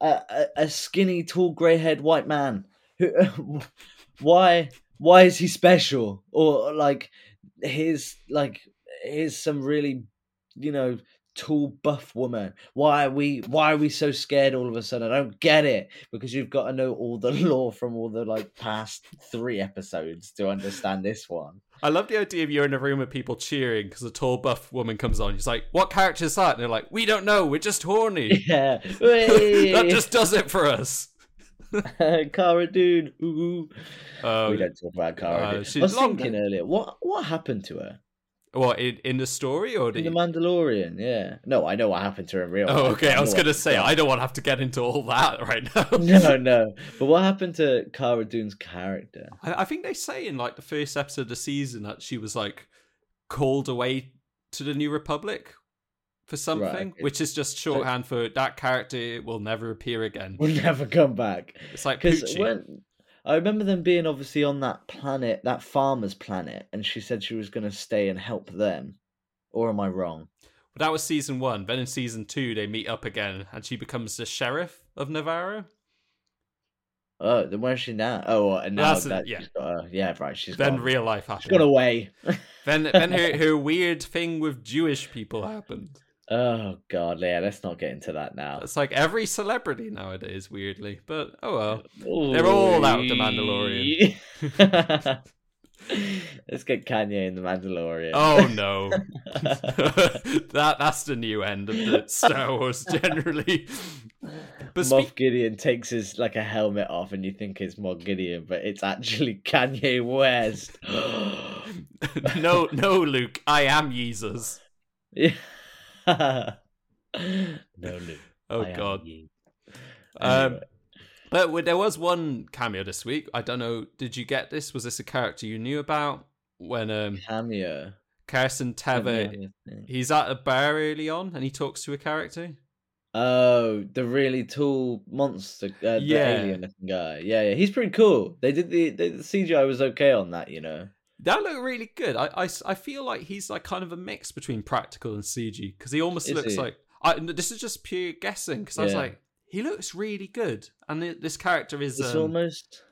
a, a, skinny, tall, grey-haired white man. Who? why? Why is he special? Or like, here's like here's some really, you know." tall buff woman why are we why are we so scared all of a sudden i don't get it because you've got to know all the lore from all the like past three episodes to understand this one I love the idea of you're in a room with people cheering because a tall buff woman comes on. He's like, "What character is that?" And they're like, "We don't know. We're just horny." yeah that just does it for us. Cara Dune ooh. Uh, we don't talk about Cara uh, Dune. she's I was long- thinking earlier what what happened to her what in, in the story or in the? the Mandalorian yeah no I know what happened to her in real oh, life. okay. I know was gonna say I don't want to have to get into all that right now. no no but what happened to Cara Dune's character I, I think they say in like the first episode of the season that she was like called away to the New Republic for something, okay. which is just shorthand for that character will never appear again. will never come back It's like Poochie. when I remember them being obviously on that planet, that farmer's planet, and she said she was going to stay and help them. Or am I wrong? But that was season one. Then in season two, they meet up again, and she becomes the sheriff of Nevarro. Oh, then where's she now? Oh, well, and now That's a- that yeah. she's got, uh, yeah, right. She's Then gone. real life she's happened. gone away. Then then her, her weird thing with Jewish people happened. Oh God, yeah. Let's not get into that now. It's like every celebrity nowadays, weirdly. But oh well. They're all out of the Mandalorian. Let's get Kanye in the Mandalorian. Oh no. that that's the new end of the Star Wars generally. But Moff speak- Gideon takes his like a helmet off, and you think it's Moff Gideon, but it's actually Kanye West. no, no, Luke, I am Jesus. Yeah. no, Luke. Oh I God. Um, but there was one cameo this week. I don't know. Did you get this? Was this a character you knew about? When um, cameo. Carson Teva, Cameo he's at a bar early on, and he talks to a character. Oh, the really tall monster, uh, the Yeah. alien looking guy. Yeah, yeah, he's pretty cool. They did the, the the CGI was okay on that, you know. That looked really good. I, I, I feel like he's like kind of a mix between practical and CG because he almost Is looks he? like. I, this is just pure guessing because I was like, he looks really good, and th- this character is. It's um, almost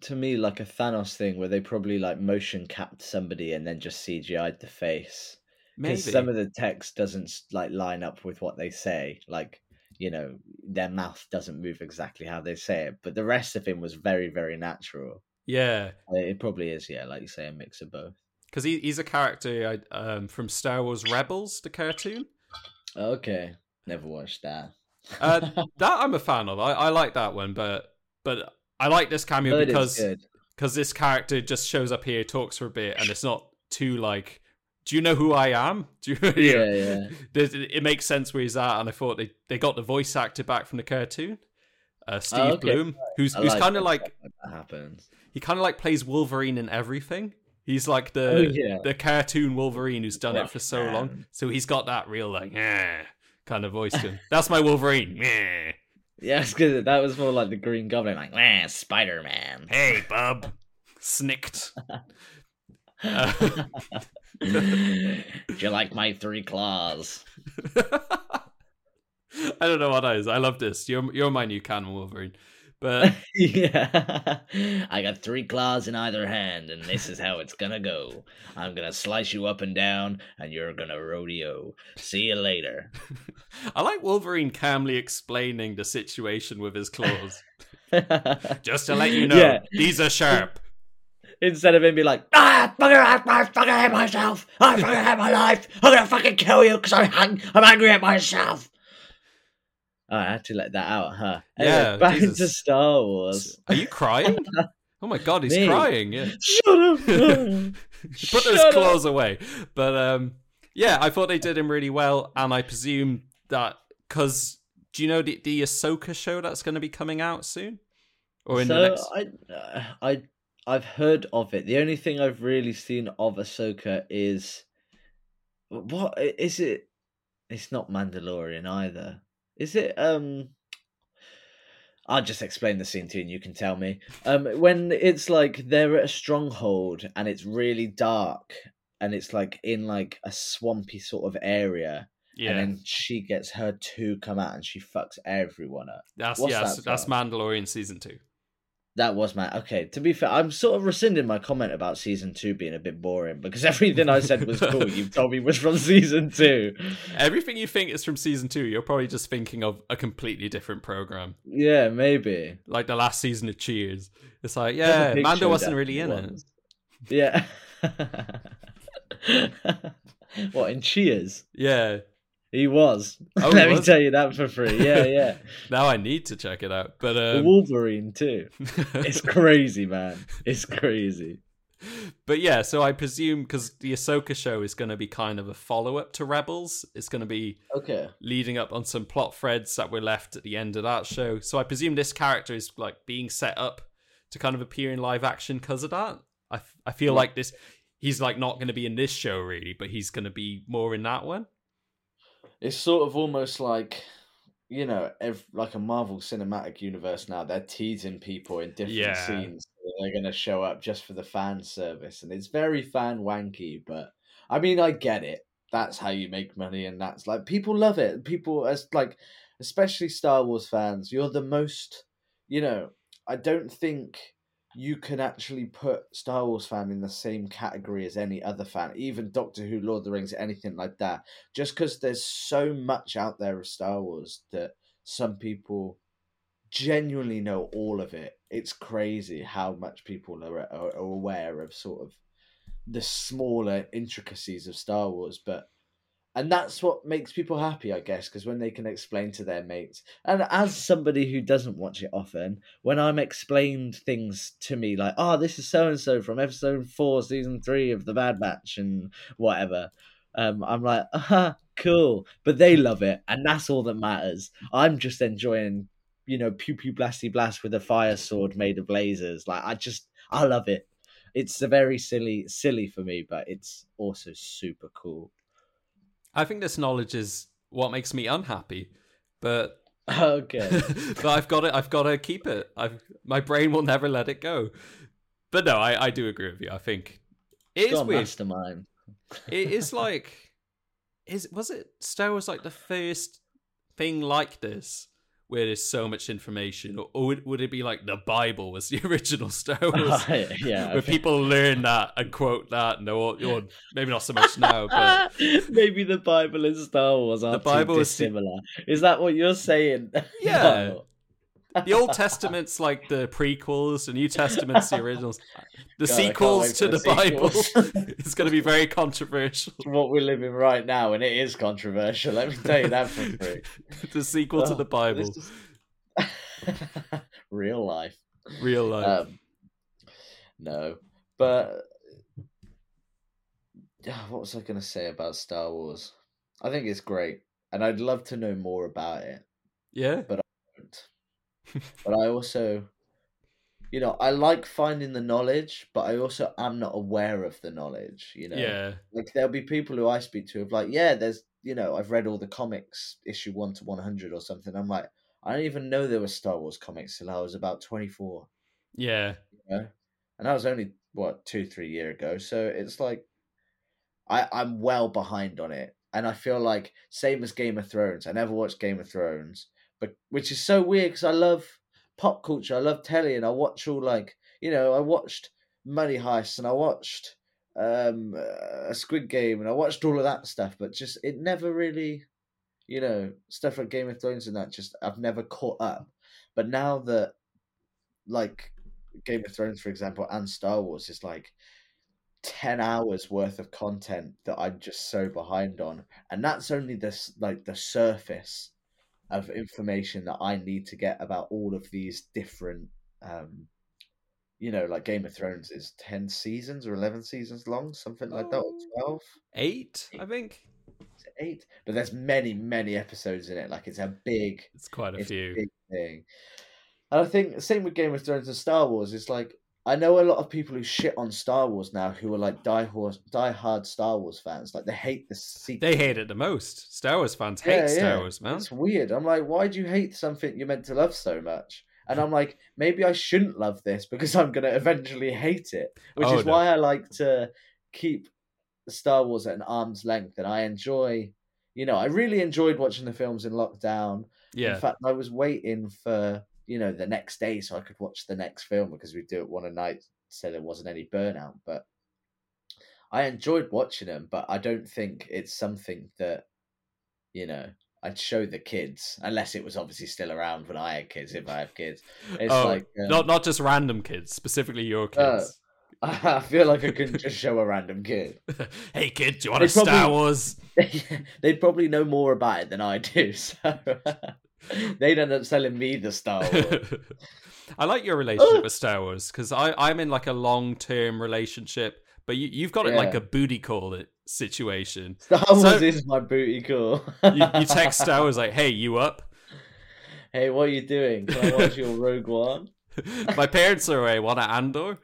to me like a Thanos thing where they probably like motion capped somebody and then just CGI'd the face. maybe Because some of the text doesn't like line up with what they say. Like, you know, their mouth doesn't move exactly how they say it. But the rest of him was very, very natural. Yeah, Uh, It probably is, yeah, like you say, a mix of both. because he, he's a character I, um, from Star Wars Rebels, the cartoon. Okay. Never watched that. Uh, that I'm a fan of. I, I like that one, but but I like this cameo because because this character just shows up here, talks for a bit, and it's not too like. Do you know who I am? Do you, Yeah, yeah. it makes sense where he's at, and I thought they, they got the voice actor back from the cartoon, uh, Steve Oh, okay. Blum, who's I who's like kind of like like that happens. He kind of like plays Wolverine in everything. He's like the Oh, yeah. the cartoon Wolverine who's done it for so long, so he's got that real like eh, kind of voice to him. That's my Wolverine. Eh. Yeah, good. That was more like the Green Goblin, like, man, Spider Man. Hey, bub, snicked. Uh, Do you like my three claws? I don't know what that is. I love this. You're you're my new canon Wolverine, but yeah. I got three claws in either hand, and this is how it's gonna go. I'm gonna slice you up and down, and you're gonna rodeo. See you later. I like Wolverine calmly explaining the situation with his claws. Just to let you know, Yeah. these are sharp. Instead of him be like, ah, fucking, I, fucking hate myself. I fucking hate my life. I'm gonna fucking kill you because I'm, hung- I'm angry at myself. Oh, I had to let that out, huh? Anyway, Yeah, back Jesus. into Star Wars. Are you crying? Oh my god, he's Me? crying. Yeah. Shut up. Put those Shut up. claws away. But um, yeah, I thought they did him really well, and I presume that because do you know the the Ahsoka show that's going to be coming out soon, or in so the next? I, uh, I, I've heard of it. The only thing I've really seen of Ahsoka is what is it? It's not Mandalorian either. Is it? Um, I'll just explain the scene to you, and you can tell me. Um, when it's like they're at a stronghold and it's really dark, and it's like in like a swampy sort of area, Yeah, and then she gets her two come out and she fucks everyone up. that's what's yes, that that's? Mandalorian season two. That was my okay. To be fair, I'm sort of rescinding my comment about season two being a bit boring because everything I said was cool. You've told me was from season two. Everything you think is from season two, you're probably just thinking of a completely different program, Yeah, maybe. like the last season of Cheers. It's like, yeah, Mando wasn't really in it. Yeah. what in Cheers? Yeah, He was. Oh, Let he me tell you that for free. Yeah, yeah. now I need to check it out. But The um, Wolverine too. It's crazy, man. It's crazy. but yeah, so I presume because the Ahsoka show is going to be kind of a follow up to Rebels, it's going to be Okay. leading up on some plot threads that were left at the end of that show. So I presume this character is like being set up to kind of appear in live action because of that. I, f- I feel Yeah. like this, he's like not going to be in this show really, but he's going to be more in that one. It's sort of almost like you know, if like a Marvel Cinematic Universe now, they're teasing people in different Yeah. scenes. They're gonna show up just for the fan service, and it's very fan wanky. But I mean, I get it. That's how you make money, and that's like people love it. People as like, especially Star Wars fans, you're the most. You know, I don't think you can actually put Star Wars fan in the same category as any other fan, even Doctor Who, Lord of the Rings, anything like that. Just because there's so much out there of Star Wars that some people genuinely know all of it. It's crazy how much people are, are, are aware of sort of the smaller intricacies of Star Wars, but and that's what makes people happy, I guess, because when they can explain to their mates, and as somebody who doesn't watch it often, when I'm explained things to me like, "Oh, this is so and so from episode four, season three of the Bad Batch," and whatever, um, I'm like, "Ah, cool," but they love it, and that's all that matters. I'm just enjoying, you know, pew pew blasty blast with a fire sword made of lasers. Like, I just, I love it. It's a very silly, silly for me, but it's also super cool. I think this knowledge is what makes me unhappy, but Okay. but I've got to I've got to keep it. I've my brain will never let it go. But no, I, I do agree with you. I think it is weird. mastermind. It is like is was it Star Wars like the first thing like this where there's so much information, or, or would, would it be like the Bible was the original Star Wars? yeah. I Where think- people learn that and quote that, and or, or maybe not so much now, but Maybe the Bible and Star Wars are The Bible is- similar. Is that what you're saying? Yeah. No. The Old Testament's like the prequels, the New Testament's the originals. The God, sequels to the, the Bible is going to be very controversial. what we're living right now, and it is controversial. Let me tell you that for free. the sequel to Oh, the Bible, this is- Real life. real life. Um, no, but what was I going to say about Star Wars? I think it's great, and I'd love to know more about it. yeah, but I also, you know, I like finding the knowledge, but I also am not aware of the knowledge. You know, yeah, like there'll be people who I speak to of like, yeah, there's, you know, I've read all the comics, issue one to one hundred or something. I'm like, I didn't even know there were Star Wars comics till I was about twenty four. yeah. You know, and that was only what two, three year ago. So it's like, I I'm well behind on it, and I feel like same as Game of Thrones. I never watched Game of Thrones, but which is so weird because I love pop culture. I love telly, and I watch all like you know I watched Money Heist and I watched um a Squid Game and I watched all of that stuff, but just it never really, you know, stuff like Game of Thrones and that. Just I've never caught up. But now that like Game of Thrones, for example, and Star Wars is like 10 hours worth of content that I'm just so behind on. And that's only this like the surface of information that I need to get about all of these different um you know, like Game of Thrones is 10 seasons or 11 seasons long, something like that, or Oh. 12, Eight, I think. 8. But there's many, many episodes in it. Like it's a big It's quite a it's a few. big thing. And I think same with Game of Thrones and Star Wars. It's like I know a lot of people who shit on Star Wars now who are like die horse, die hard Star Wars fans. Like they hate the sequel. They hate it the most. Star Wars fans hate Yeah, Star yeah. Wars, man. It's weird. I'm like, why do you hate something you're meant to love so much? And I'm like, maybe I shouldn't love this because I'm gonna eventually hate it. Which Oh, is no. why I like to keep Star Wars at an arm's length, and I enjoy. You know, I really enjoyed watching the films in lockdown. Yeah, In fact, I was waiting for you know the next day so I could watch the next film because we'd do it one a night, so there wasn't any burnout. But I enjoyed watching them, but I don't think it's something that you know I'd show the kids unless it was obviously still around when I had kids. If I have kids, it's oh, like um, not not just random kids, specifically your Uh, kids. I feel like I couldn't just show a random kid. hey kid, do you want They a Star Wars? They'd probably know more about it than I do, so they'd end up selling me the Star Wars. I like your relationship Oh. with Star Wars because I I'm in like a long term relationship, but you you've got it like a booty call it situation. Star Wars So- is my booty call. You, you text Star Wars like, "Hey, you up?" hey, what are you doing? Can I watch your Rogue One? My parents are away. Want a Andor?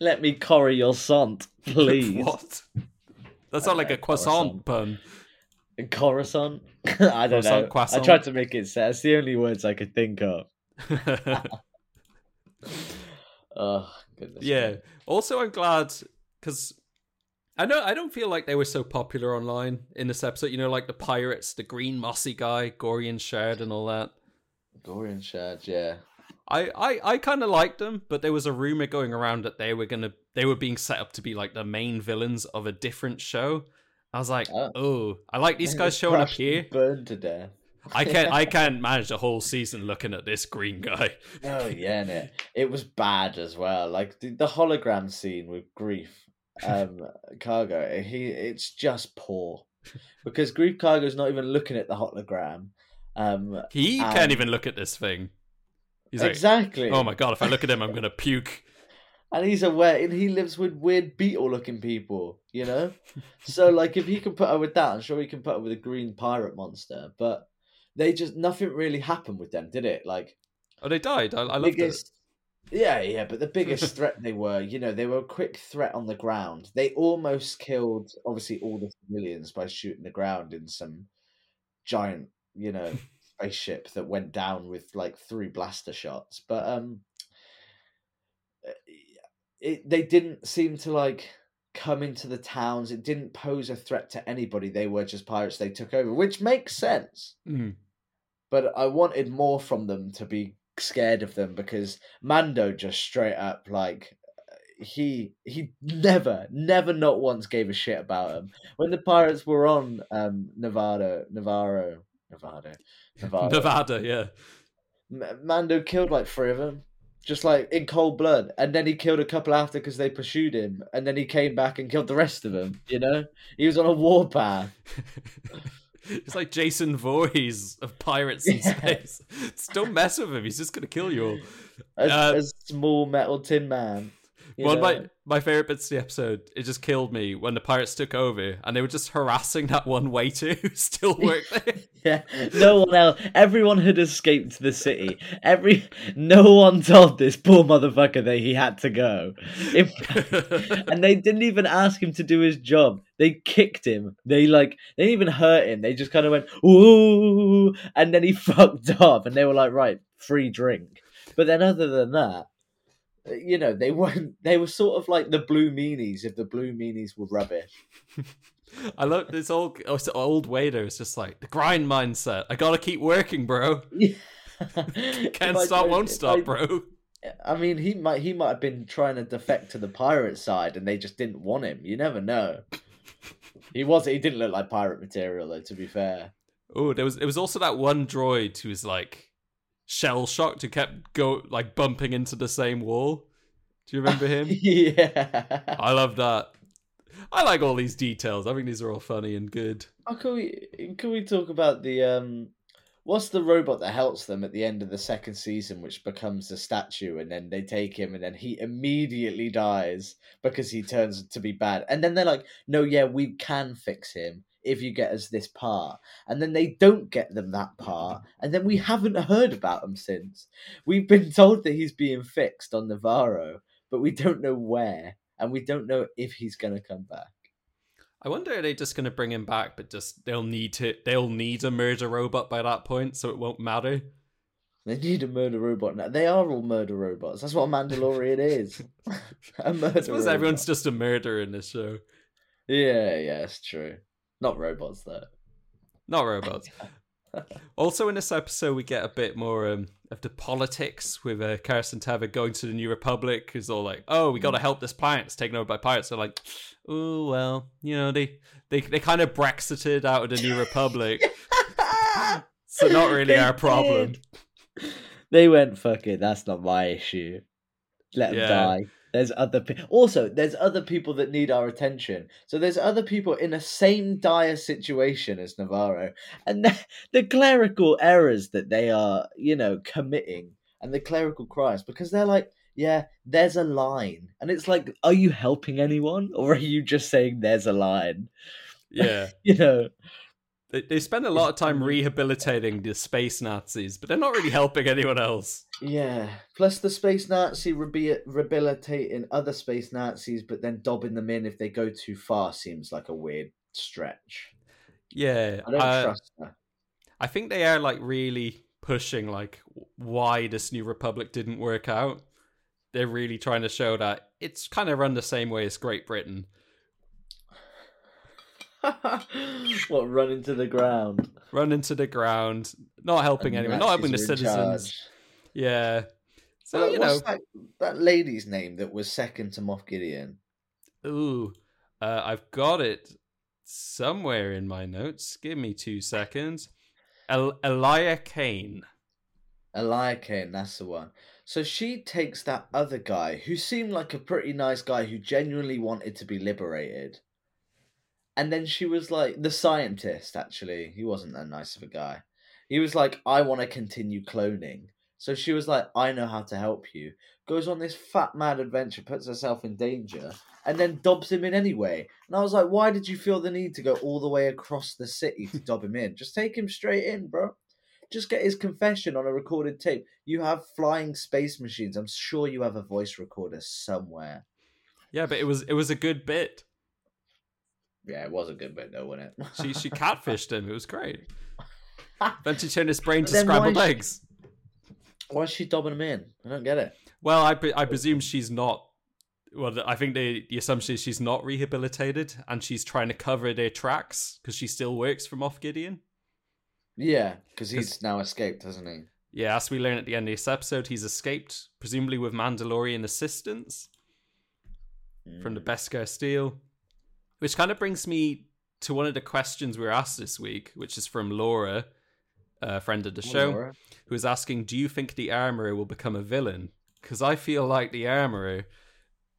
Let me curry your sont, please. what? That's not like a croissant. croissant pun. Coruscant. I don't Croissant, know. croissant. I tried to make it set. It's the only words I could think of. Oh goodness. yeah. Also, I'm glad because I know I don't feel like they were so popular online in this episode. You know, like the pirates, the green mossy guy, Gorian Shard, and all that. Gorian Shard, Yeah. I I, I kind of liked them, but there was a rumor going around that they were gonna they were being set up to be like the main villains of a different show. I was like, Oh. oh, I like these guys showing up here. and Burned to death. I can't I can't manage the whole season looking at this green guy. Oh yeah, no. it was bad as well. Like the, the hologram scene with Greef, um, Karga. He, it's just poor because Greef Karga's not even looking at the hologram. Um, He Um, can't even look at this thing. He's like, exactly. oh my god, if I look at him, I'm gonna puke. And he's aware, and he lives with weird beetle-looking people. You know, so like if he can put up with that, I'm sure he can put up with a green pirate monster. But they just nothing really happened with them, did it? Like Oh, they died. I, I loved it. biggest, Yeah, yeah, but the biggest threat they were, you know, they were a quick threat on the ground. They almost killed, obviously, all the civilians by shooting the ground in some giant, you know, spaceship that went down with like three blaster shots. But um, it they didn't seem to like come into the towns. It didn't pose a threat to anybody. They were just pirates. They took over, which makes sense Mm. but I wanted more from them to be scared of them because Mando just straight up like he he never never not once gave a shit about him when the pirates were on um Nevada Nevarro Nevada Nevada Nevada, yeah. M- Mando killed like three of them just like in cold blood and then he killed a couple after because they pursued him and then he came back and killed the rest of them you know he was on a warpath it's like Jason Voorhees of pirates in Yeah. space. Don't mess with him. He's just gonna kill you all. a, Uh, a small metal tin man you One know? my my favorite bits of the episode. It just killed me when the pirates took over and they were just harassing that one waiter who still worked there. Yeah, no one else. Everyone had escaped the city. Every no one told this poor motherfucker that he had to go. If- and they didn't even ask him to do his job. They kicked him. They like they didn't even hurt him. They just kind of went ooh, and then he fucked up. And they were like, right, free drink. But then other than that. Uh, you know, they weren't. They were sort of like the blue meanies if the blue meanies were rubbish. I love this old this old waiter. It's just like the grind mindset. I gotta keep working, bro. If Can't stop, won't stop, I- bro. I mean, he might he might have been trying to defect to the pirate side, and they just didn't want him. You never know. He was. He didn't look like pirate material, though. To be fair. Oh, there was it was also that one droid who was like shell shocked who kept go like bumping into the same wall. Do you remember him? yeah. I love that. I like all these details. I think these are all funny and good. Oh, can we can we talk about the um? What's the robot that helps them at the end of the second season, which becomes a statue, and then they take him, and then he immediately dies because he turns to be bad, and then they're like, "No, yeah, we can fix him if you get us this part," and then they don't get them that part, and then we haven't heard about him since. We've been told that he's being fixed on Nevarro, but we don't know where, and we don't know if he's gonna come back. I wonder are they just going to bring him back, but just they'll need to they'll need a murder robot by that point, so it won't matter. They need a murder robot now. They are all murder robots. That's what a Mandalorian is. a murder I suppose robot. everyone's just a murderer in this show, Yeah, yeah, it's true. Not robots though. not robots. also, in this episode, we get a bit more um, of the politics with uh, Carson Teva going to the New Republic. Who's all like, "Oh, we got to help this planet. It's taken over by pirates." They're like, "Oh well, you know, they they they kind of Brexited out of the New Republic, so not really our problem." did. They went, fuck it, that's not my issue. Let them Yeah. die. There's other people. Also, there's other people that need our attention. So there's other people in the same dire situation as Nevarro, and the, the clerical errors that they are, you know, committing, and the clerical crimes, because they're like, yeah, there's a line, and it's like, are you helping anyone, or are you just saying there's a line? Yeah. You know, They, they spend a lot of time rehabilitating the space Nazis, but they're not really helping anyone else. Yeah. Plus the space Nazi rebi- rehabilitating other space Nazis, but then dobbing them in if they go too far seems like a weird stretch. Yeah, I don't uh, trust her. I think they are like really pushing like why this new republic didn't work out. They're really trying to show that it's kind of run the same way as Great Britain. what run into the ground? Run into the ground, not helping And anyone, not helping the Nazis are in citizens. charge. Yeah. So Well, you know, that, that lady's name that was second to Moff Gideon? ooh, uh, I've got it somewhere in my notes. Give me two seconds. El- Elia Kane. Elia Kane, that's the one. So she takes that other guy who seemed like a pretty nice guy who genuinely wanted to be liberated. And then she was like, the scientist, actually, he wasn't that nice of a guy. He was like, I want to continue cloning. So she was like, I know how to help you. Goes on this fat mad adventure, puts herself in danger, and then dobs him in anyway. And I was like, why did you feel the need to go all the way across the city to dob him in? Just take him straight in, bro. Just get his confession on a recorded tape. You have flying space machines. I'm sure you have a voice recorder somewhere. Yeah, but it was it was a good bit. Yeah, it was a good bit though, wasn't it? She she catfished him. It was great. Then she turned his brain to then why scrambled is she- eggs. Why is she dobbing him in? I don't get it. Well, I pre- I presume she's not. Well, I think the the assumption is she's not rehabilitated, and she's trying to cover their tracks because she still works for Moff Gideon. Yeah, because he's now escaped, hasn't he? Yeah, as we learn at the end of this episode, he's escaped, presumably with Mandalorian assistance from the Mm. Beskar Steel, which kind of brings me to one of the questions we were asked this week, which is from Laura, a friend of the show. Laura. who is asking, "Do you think the armorer will become a villain?" Because I feel like the armorer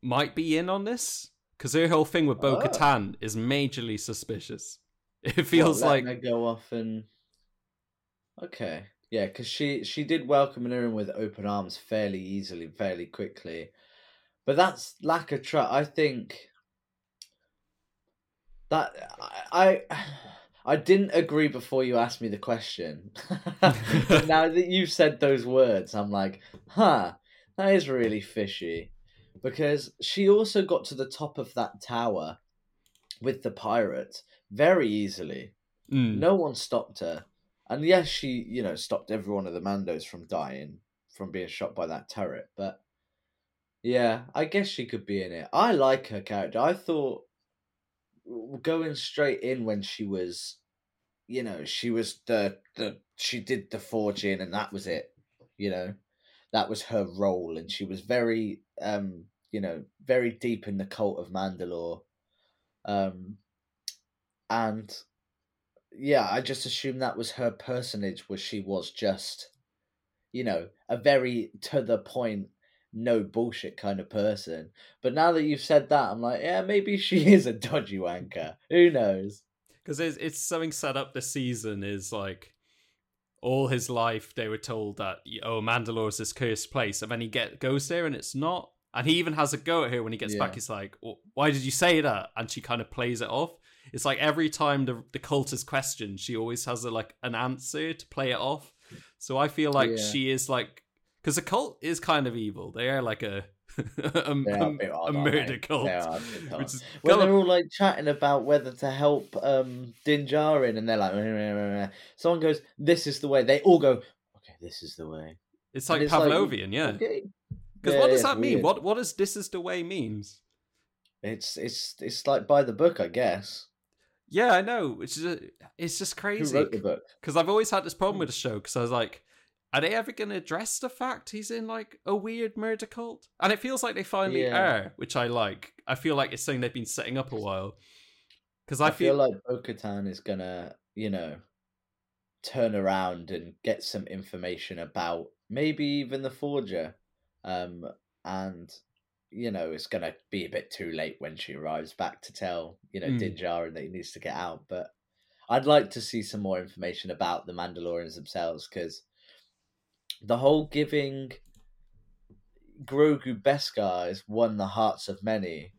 might be in on this. Because her whole thing with Bo Oh. Is majorly suspicious. It feels letting like her go off and okay, yeah, because she she did welcome in with open arms fairly easily, fairly quickly, but that's lack of trust. I think that I. I didn't agree before you asked me the question. now that you've said those words, I'm like, huh, that is really fishy. Because she also got to the top of that tower with the pirate very easily. Mm, No one stopped her. And yes, she, you know, stopped every one of the Mandos from dying, from being shot by that turret. But yeah, I guess she could be in it. I like her character. I thought going straight in when she was, you know, she was the the she did the forging and that was it. You know, that was her role, and she was very, um, you know, very deep in the cult of Mandalore. Um, and yeah, I just assumed that was her personage, where she was just, you know, a very to the point, no bullshit kind of person. But now that you've said that, I'm like, yeah, maybe she is a dodgy wanker. Who knows? because it's, it's something set up this season is like all his life they were told that oh Mandalore is this cursed place, and then he get goes there and it's not. And he even has a go at her when he gets back. He's like, "Oh, "Why did you say that?" And she kind of plays it off. It's like every time the the cult is questioned, she always has a, like an answer to play it off. So I feel like Yeah. she is like because the cult is kind of evil. They are like a a, a, odd, a murder cult, They are a bit odd. which is When they're all like chatting about whether to help um Din Djarin, and they're like, "Meh, meh, meh, meh." someone goes, "This is the way." They all go, "Okay, this is the way." it's like it's like, Pavlovian, yeah. Okay. Because Yeah, what does yeah, that mean? weird. What what does this is the way means? It's it's it's like by the book, I guess. Yeah, I know. It's just, it's just crazy. Who wrote the book? because I've always had this problem with the show because I was like, are they ever going to address the fact he's in like a weird murder cult? And it feels like they finally Yeah. are, which I like. I feel like it's something they've been setting up a while. Because I, I, feel, feel, like Bo-Katan is gonna, you know, turn around and get some information about maybe even the Forger, um, and you know it's gonna be a bit too late when she arrives back to tell you know Mm. Din Djarin that he needs to get out. But I'd like to see some more information about the Mandalorians themselves because the whole giving Grogu Beskar has won the hearts of many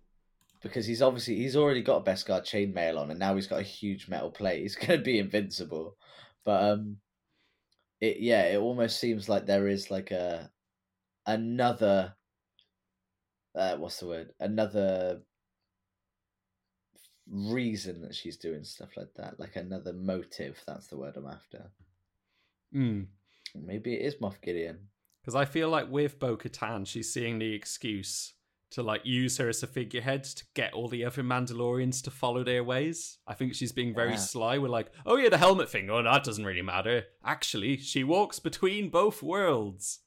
because he's obviously he's already got a Beskar chainmail on and now he's got a huge metal plate. He's going to be invincible. But um it yeah, it almost seems like there is like a another uh what's the word? Another reason that she's doing stuff like that, like another motive. That's the word I'm after. Hmm. Maybe it is Moff Gideon. Because I feel like with Bo Katan, she's seeing the excuse to like use her as a figurehead to get all the other Mandalorians to follow their ways. I think she's being very Yeah. sly. We're like, oh yeah, the helmet thing. Oh, that doesn't really matter. Actually, she walks between both worlds.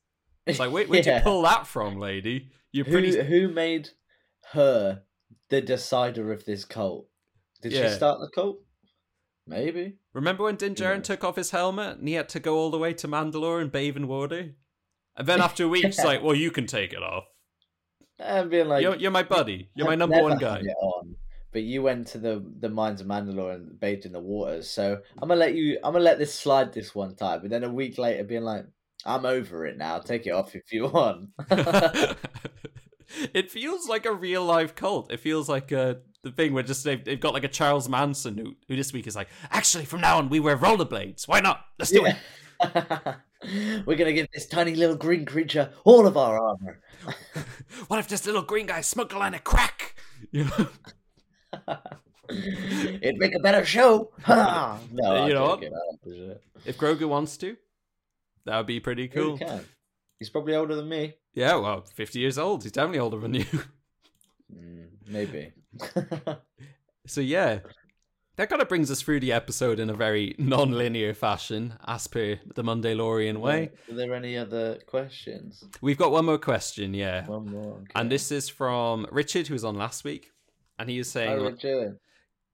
It's like, wait, where'd Yeah. you pull that from, lady? You're Who pretty. who made her the decider of this cult? Did Yeah. she start the cult? Maybe. Remember when Din Djarin Yeah. took off his helmet and he had to go all the way to Mandalore and bathe in water? And then after a week, she's like, well, you can take it off. And being like, you're, you're my buddy. You're my number one guy. but you went to the the mines of Mandalore and bathed in the waters. So I'm gonna let you. I'm gonna let this slide this one time, But then a week later, being like, I'm over it now. Take it off if you want. it feels like a real life cult. It feels like uh, the thing where just they've, they've got like a Charles Manson who, who this week is like, actually, from now on, we wear rollerblades. Why not? Let's do it. We're gonna give this tiny little green creature all of our armor. what if this little green guy smoked a crack? You know? It'd make a better show. No, You know what? joking, I don't push it. If Grogu wants to, that would be pretty Yeah, he cool. He's probably older than me. Yeah, well, 50 years old. He's definitely older than you. Mm, maybe. So, yeah, that kind of brings us through the episode in a very non linear fashion, as per the Mandalorian way. Are there any other questions? We've got one more question, yeah. One more. Okay. And this is from Richard, who was on last week. And he was Hi, saying, Richard.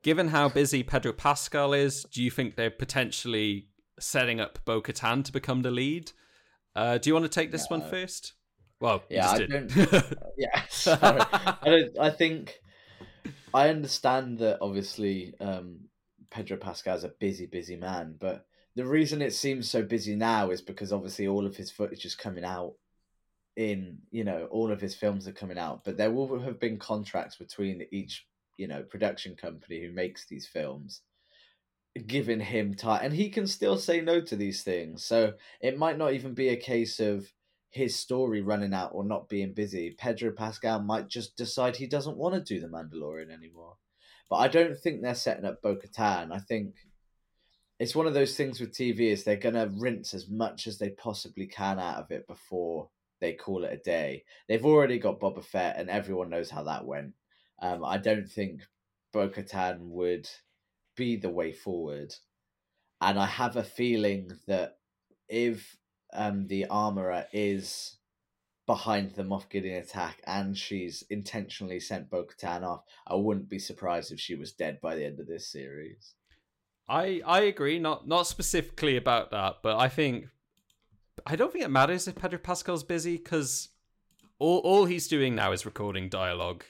given how busy Pedro Pascal is, do you think they're potentially setting up Bo Katan to become the lead? Uh, do you want to take this one No. first? Well, Yeah, I did. Yeah, sorry. I don't. I think I understand that. Obviously, um, Pedro Pascal's a busy, busy man, but the reason it seems so busy now is because obviously all of his footage is coming out. In you know, all of his films are coming out, but there will have been contracts between each you know production company who makes these films, giving him time, and he can still say no to these things. So it might not even be a case of his story running out or not being busy, Pedro Pascal might just decide he doesn't want to do the Mandalorian anymore. But I don't think they're setting up Bo Katan. I think it's one of those things with TV is they're gonna rinse as much as they possibly can out of it before they call it a day. They've already got Boba Fett and everyone knows how that went. Um, I don't think Bo Katan would be the way forward. And I have a feeling that if um, the armorer is behind the Moff Gideon attack and she's intentionally sent Bo Katan off, I wouldn't be surprised if she was dead by the end of this series. I I agree, not not specifically about that, but I think I don't think it matters if Pedro Pascal's busy because all all he's doing now is recording dialogue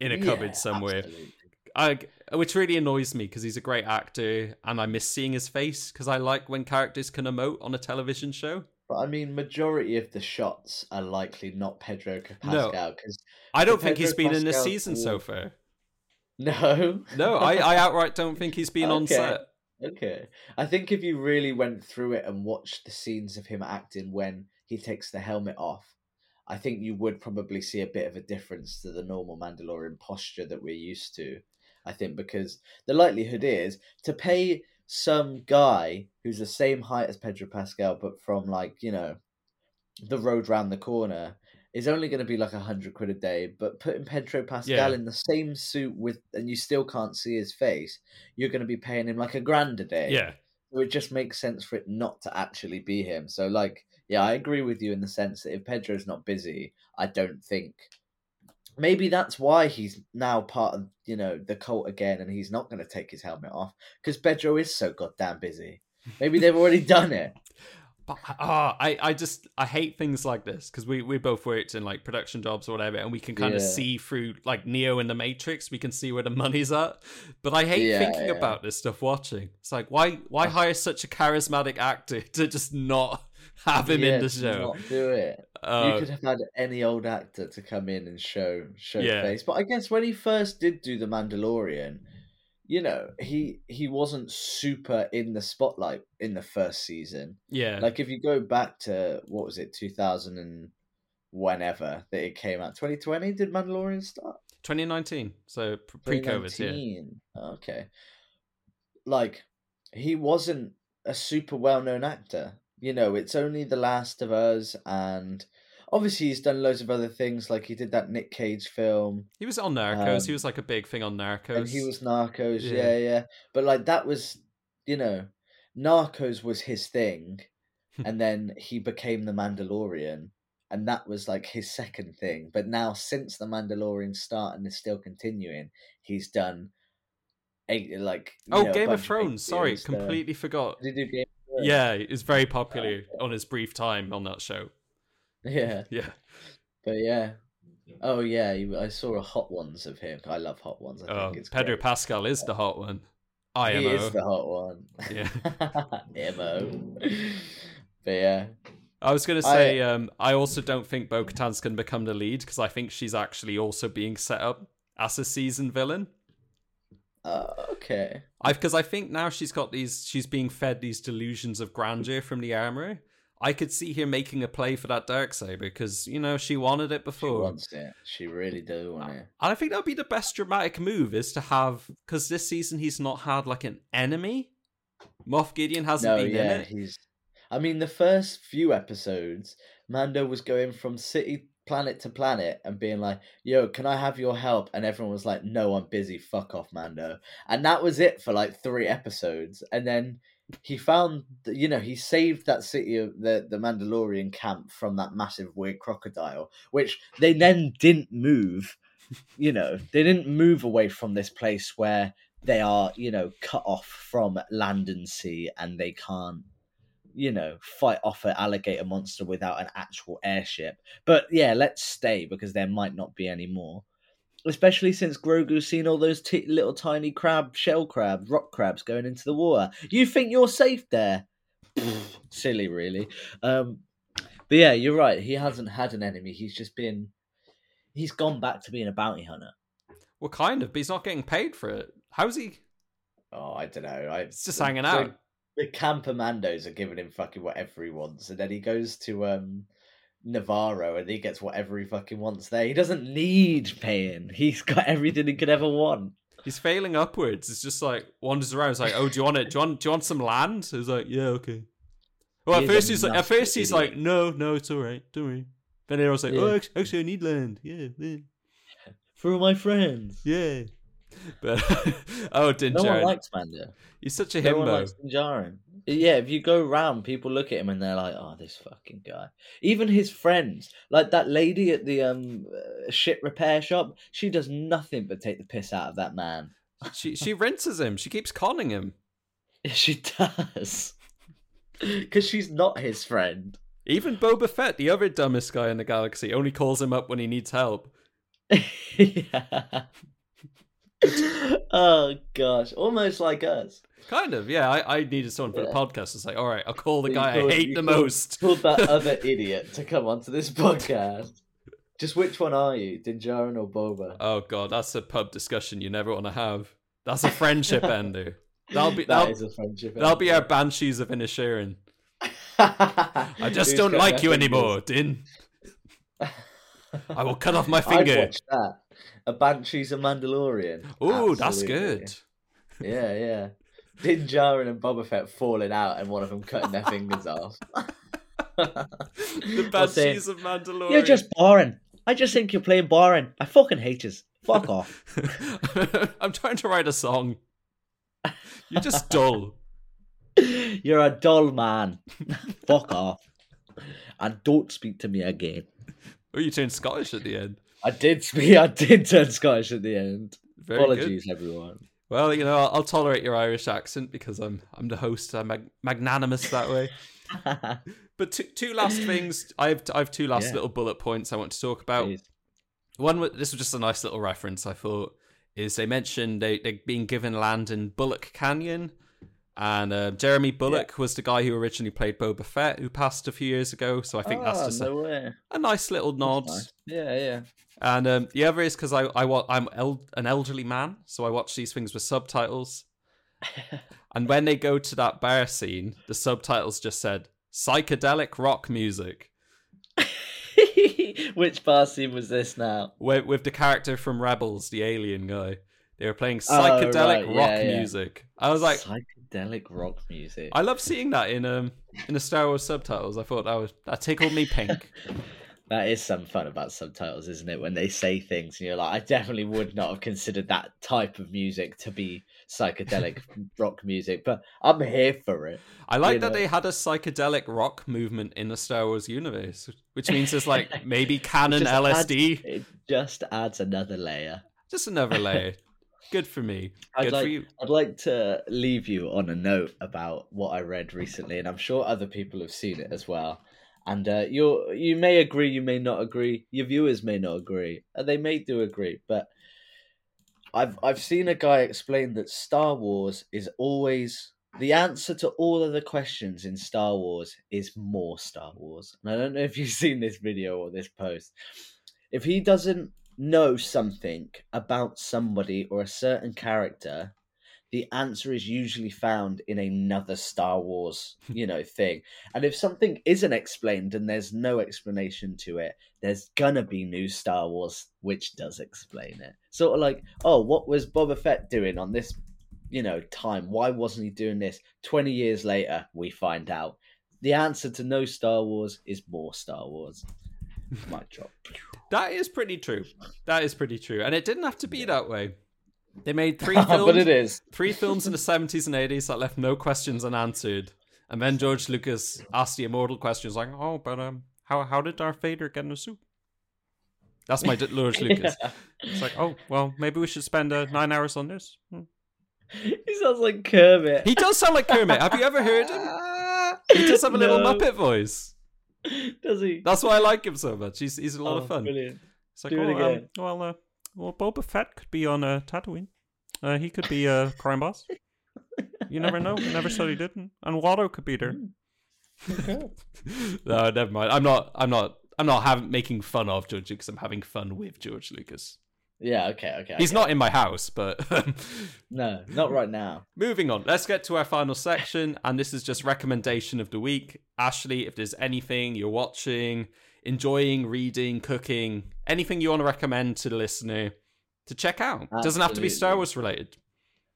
in a cupboard somewhere. absolutely. I, which really annoys me because he's a great actor and I miss seeing his face because I like when characters can emote on a television show. But I mean, majority of the shots are likely not Pedro. Pascal because I don't think he's been in this Pascal season so far. no, No, I, I outright don't think he's been on set. Okay. I think if you really went through it and watched the scenes of him acting when he takes the helmet off, I think you would probably see a bit of a difference to the normal Mandalorian posture that we're used to. I think because the likelihood is to pay some guy who's the same height as Pedro Pascal, but from like, you know, the road round the corner is only going to be like a hundred quid a day. But putting Pedro Pascal Yeah. in the same suit with, and you still can't see his face, you're going to be paying him like a grand a day. Yeah. So it just makes sense for it not to actually be him. So, like, yeah, I agree with you in the sense that if Pedro's not busy, I don't think. Maybe that's why he's now part of you know the cult again, and he's not going to take his helmet off because Pedro is so goddamn busy. Maybe they've already done it. But ah, I, I just I hate things like this because we, we both worked in like production jobs or whatever, and we can kind of Yeah. see through like Neo in the Matrix. We can see where the money's at. But I hate Yeah, thinking yeah. about this stuff. Watching, it's like why why hire such a charismatic actor to just not have him in the show? Not do it. Uh, you could have had any old actor to come in and show show Yeah. face. But I guess when he first did do the Mandalorian, you know, he he wasn't super in the spotlight in the first season. yeah, Like if you go back to what was it, two thousand and whenever that it came out, twenty twenty. Did Mandalorian start? 2019, so pre-COVID. Yeah. Okay. Like, he wasn't a super well known actor. You know, it's only The Last of Us, and obviously he's done loads of other things. Like, he did that Nick Cage film, He was on Narcos. Um, he was like a big thing on Narcos. and he was Narcos. Yeah. Yeah. yeah, But, like, that was, you know, Narcos was his thing, and then he became the Mandalorian. And that was like his second thing. But now, since the Mandalorian start and is still continuing, he's done eight like Oh, know, Game of Thrones. Sorry, completely forgot. Did he do Game of Thrones? Yeah, he was very popular on his brief time on that show. yeah, Yeah. but yeah. Oh yeah, I saw a hot ones of him. I love hot ones. I Oh, think it's Pedro great. Pascal is the hot one. IMO. He is the hot one. Yeah. Mo. but yeah, I was going to say, um, I also don't think Bo Katan's going to become the lead because I think she's actually also being set up as a season villain. Uh, okay. I because I think now she's got these, she's being fed these delusions of grandeur from the armorer. I could see her making a play for that dark saber because you know she wanted it She before. wants it. She really do want it. And I think that would be the best dramatic move is to have because this season he's not had like an enemy. Moff Gideon hasn't No, been in yeah, it. he's. I mean, the first few episodes, Mando was going from city planet to planet and being like, "Yo, can I have your help?" And everyone was like, "No, I'm busy. Fuck off, Mando." And that was it for like three episodes. And then he found, you know, he saved that city of the the Mandalorian camp from that massive weird crocodile, which they then didn't move. You know, they didn't move away from this place where they are, you know, cut off from land and sea and they can't, you know, fight off an alligator monster without an actual airship. But yeah, let's stay because there might not be any more. Especially since Grogu's seen all those t- little tiny crab, shell crabs, rock crabs going into the water. You think you're safe there? Silly, really. Um, but yeah, you're right. He hasn't had an enemy. He's just been. He's gone back to being a bounty hunter. Well, kind of, but he's not getting paid for it. How's he? Oh, I don't know. I, It's just hanging out. The Campermandos are giving him fucking whatever he wants, and then he goes to um Nevarro and he gets whatever he fucking wants there. He doesn't need paying. He's got everything he could ever want. He's failing upwards. It's just like wanders around. It's like, oh, do you want it? Do you want? Do you want some land? He's like, yeah, okay. Well, He at first he's like, at first he's like, no, no, it's all right, don't worry. Then he was like, oh, Yeah. act- actually, I need land. Yeah, yeah, For my friends. yeah. But oh, Din No one likes Mando. he's such a No one himbo. likes Din Djarin. Yeah, if you go round, people look at him and they're like, "Oh, this fucking guy." Even his friends, like that lady at the um uh, shit repair shop, she does nothing but take the piss out of that man. she she rinses him. She keeps conning him. She does, because she's not his friend. Even Boba Fett, the other dumbest guy in the galaxy, only calls him up when he needs help. yeah. oh gosh, almost like us. Kind of, yeah. I, I needed someone for the podcast. It's like, all right, I'll call the You guy I hate the called- most. Called that other idiot to come onto this podcast. Just which one are you, Din Djarin or Boba? Oh god, that's a pub discussion you never want to have. That's a friendship ender. That'll be That that'll, is a friendship. that'll be our banshees of Inisherin. I just don't like you anymore, Din. I will cut off my I'd finger. watch that. A Banshee's a Mandalorian. Ooh, that's good. Yeah, yeah. Din Djarin and Boba Fett falling out and one of them cutting their fingers off. The banshees of Mandalorian. You're just boring. I just think you're playing boring. I fucking hate you. Fuck off. I'm trying to write a song. You're just dull. You're a dull man. Fuck off. And don't speak to me again. Oh, you turned Scottish at the end. I did speak. I did turn Scottish at the end. Very good. Apologies, everyone. Well, you know, I'll, I'll tolerate your Irish accent because I'm I'm the host. I'm mag- magnanimous that way. But two, two last things. I have I have two last Yeah. little bullet points I want to talk about. Please. One, this was just a nice little reference. I thought is they mentioned they they being given land in Bulloch Canyon, and uh, Jeremy Bulloch was the guy who originally played Boba Fett, who passed a few years ago. So I think that's Ah, just no a, a nice little nod. nice. Yeah, yeah. And um, the other is because I I wa- I'm el- an elderly man, so I watch these things with subtitles. and when they go to that bar scene, the subtitles just said psychedelic rock music. Which bar scene was this now? with, with the character from Rebels, the alien guy. They were playing Oh, psychedelic right, yeah, rock yeah. music. I was like, psychedelic rock music. I love seeing that in um in the Star Wars subtitles. I thought that was that tickled me pink. That is some fun about subtitles, isn't it? When they say things and you're like, I definitely would not have considered that type of music to be psychedelic rock music, but I'm here for it. I like You that know. they had a psychedelic rock movement in the Star Wars universe, which means there's like maybe canon Just adds- LSD. It just adds another layer. Just another layer. Good for me. I'd Good like, for you. I'd like to leave you on a note about what I read recently, and I'm sure other people have seen it as well. And uh, you you may agree, you may not agree. Your viewers may not agree, and they may do agree. But I've I've seen a guy explain that Star Wars is always the answer to all of the questions in Star Wars is more Star Wars. And I don't know if you've seen this video or this post. If he doesn't know something about somebody or a certain character, the answer is usually found in another Star Wars, you know, thing. And if something isn't explained and there's no explanation to it, there's gonna be new Star Wars which does explain it. Sort of like, oh, what was Boba Fett doing on this, you know, time? Why wasn't he doing this? 20 years later, we find out. The answer to no Star Wars is more Star Wars. Mic drop. That is pretty true. That is pretty true. And it didn't have to be that way. They made three films, but it is. three films in the 70s and 80s that left no questions unanswered. And then George Lucas asked the immortal questions like, "Oh, but um how how did Darth Vader get in a suit?" That's my George Lucas. Yeah. It's like, "Oh, well, maybe we should spend uh, 9 hours on this." Hmm. He sounds like Kermit. He does sound like Kermit. Have you ever heard him? He does have a little Muppet voice. Does he? That's why I like him so much. He's he's a lot Oh, of fun. Brilliant. It's like, Do it oh, um, again. well, uh, well, Boba Fett could be on uh, Tatooine. Uh, he could be a crime boss. You never know. You never said he didn't. And Watto could be there. no, never mind. I'm not. I'm not. I'm not having making fun of George Lucas. I'm having fun with George Lucas. Yeah, okay, okay. He's okay. not in my house, but No, not right now. moving on. Let's get to our final section, and this is just recommendation of the week. Ashley, if there's anything you're watching, enjoying, reading, cooking, anything you want to recommend to the listener to check out, doesn't have to be Star Wars related.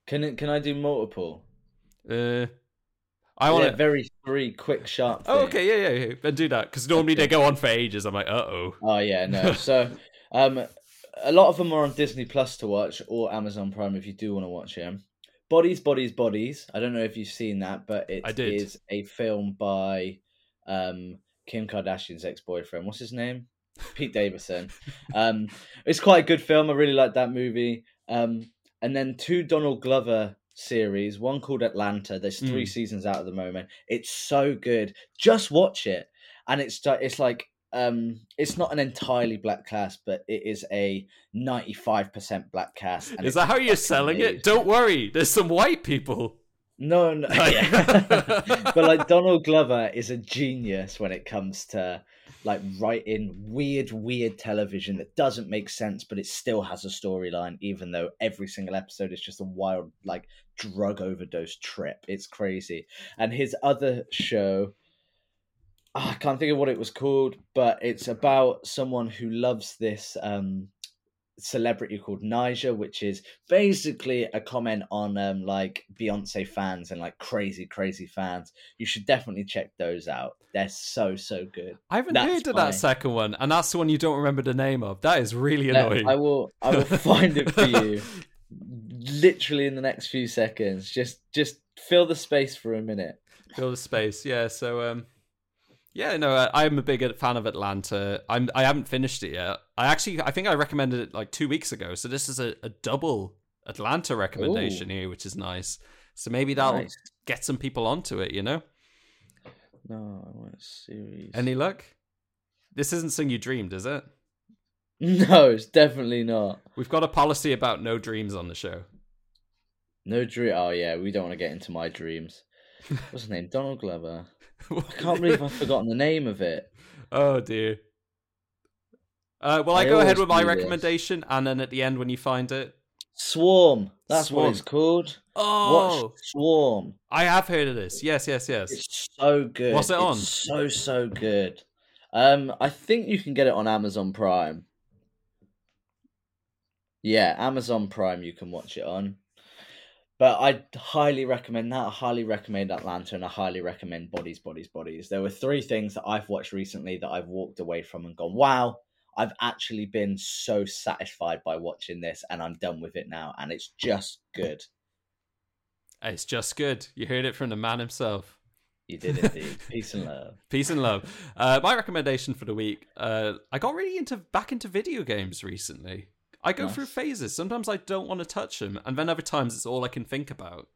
Can it, can I do multiple? Uh, I want yeah, very three quick sharp. Oh, okay, yeah, yeah, yeah. Then do that because normally they go on for ages. I'm like, uh oh. Oh yeah, no. So, um, a lot of them are on Disney Plus to watch or Amazon Prime if you do want to watch them. Bodies, bodies, bodies. I don't know if you've seen that, but it is a film by um Kim Kardashian's ex-boyfriend. What's his name? Pete Davidson. um, it's quite a good film. I really like that movie. Um, and then two Donald Glover series. One called Atlanta. There's three Mm. seasons out at the moment. It's so good. Just watch it, and it's it's like um, it's not an entirely black cast, but it is a ninety-five percent black cast. and Is that how you're selling it? Don't worry, there's some white people. No, no. yeah. but like Donald Glover is a genius when it comes to like writing weird, weird television that doesn't make sense, but it still has a storyline, even though every single episode is just a wild, like drug overdose trip. It's crazy. And his other show, ah, I can't think of what it was called, but it's about someone who loves this um celebrity called Ni'Jah, which is basically a comment on um like Beyonce fans and like crazy, crazy fans. You should definitely check those out. They're so so good. I haven't That's heard of my- that second one, and that's the one you don't remember the name of. That is really No, annoying. I will I will find it for you literally in the next few seconds. Just just fill the space for a minute. Fill the space, yeah. So, um, yeah, no, I, I'm a big fan of Atlanta. I'm I haven't finished it yet. I actually, I think I recommended it like two weeks ago. So this is a, a double Atlanta recommendation Ooh. here, which is nice. So maybe that'll Nice. get some people onto it. You know, No, I want a series. any luck? This isn't Sing You Dreamed, is it? No, it's definitely not. We've got a policy about no dreams on the show. No dream. Oh yeah, we don't want to get into my dreams. What's his name? Donald Glover. I can't believe I've forgotten the name of it. Oh dear. Uh, well, I, I go ahead with my do this. recommendation, and then at the end, when you find it, Swarm. That's Swarm. what it's called. oh, Watch Swarm. I have heard of this. Yes, yes, yes. It's so good. What's it on? So so good. Um, I think you can get it on Amazon Prime. Yeah, Amazon Prime. You can watch it on. But I highly recommend that. I highly recommend Atlanta, and I highly recommend Bodies, Bodies, Bodies. There were three things that I've watched recently that I've walked away from and gone, "Wow, I've actually been so satisfied by watching this, and I'm done with it now, and it's just good." It's just good. You heard it from the man himself. You did indeed. Peace and love. Peace and love. Uh, my recommendation for the week. Uh, I got really into back into video games recently. I go Nice. through phases. Sometimes I don't want to touch them, and then other times it's all I can think about.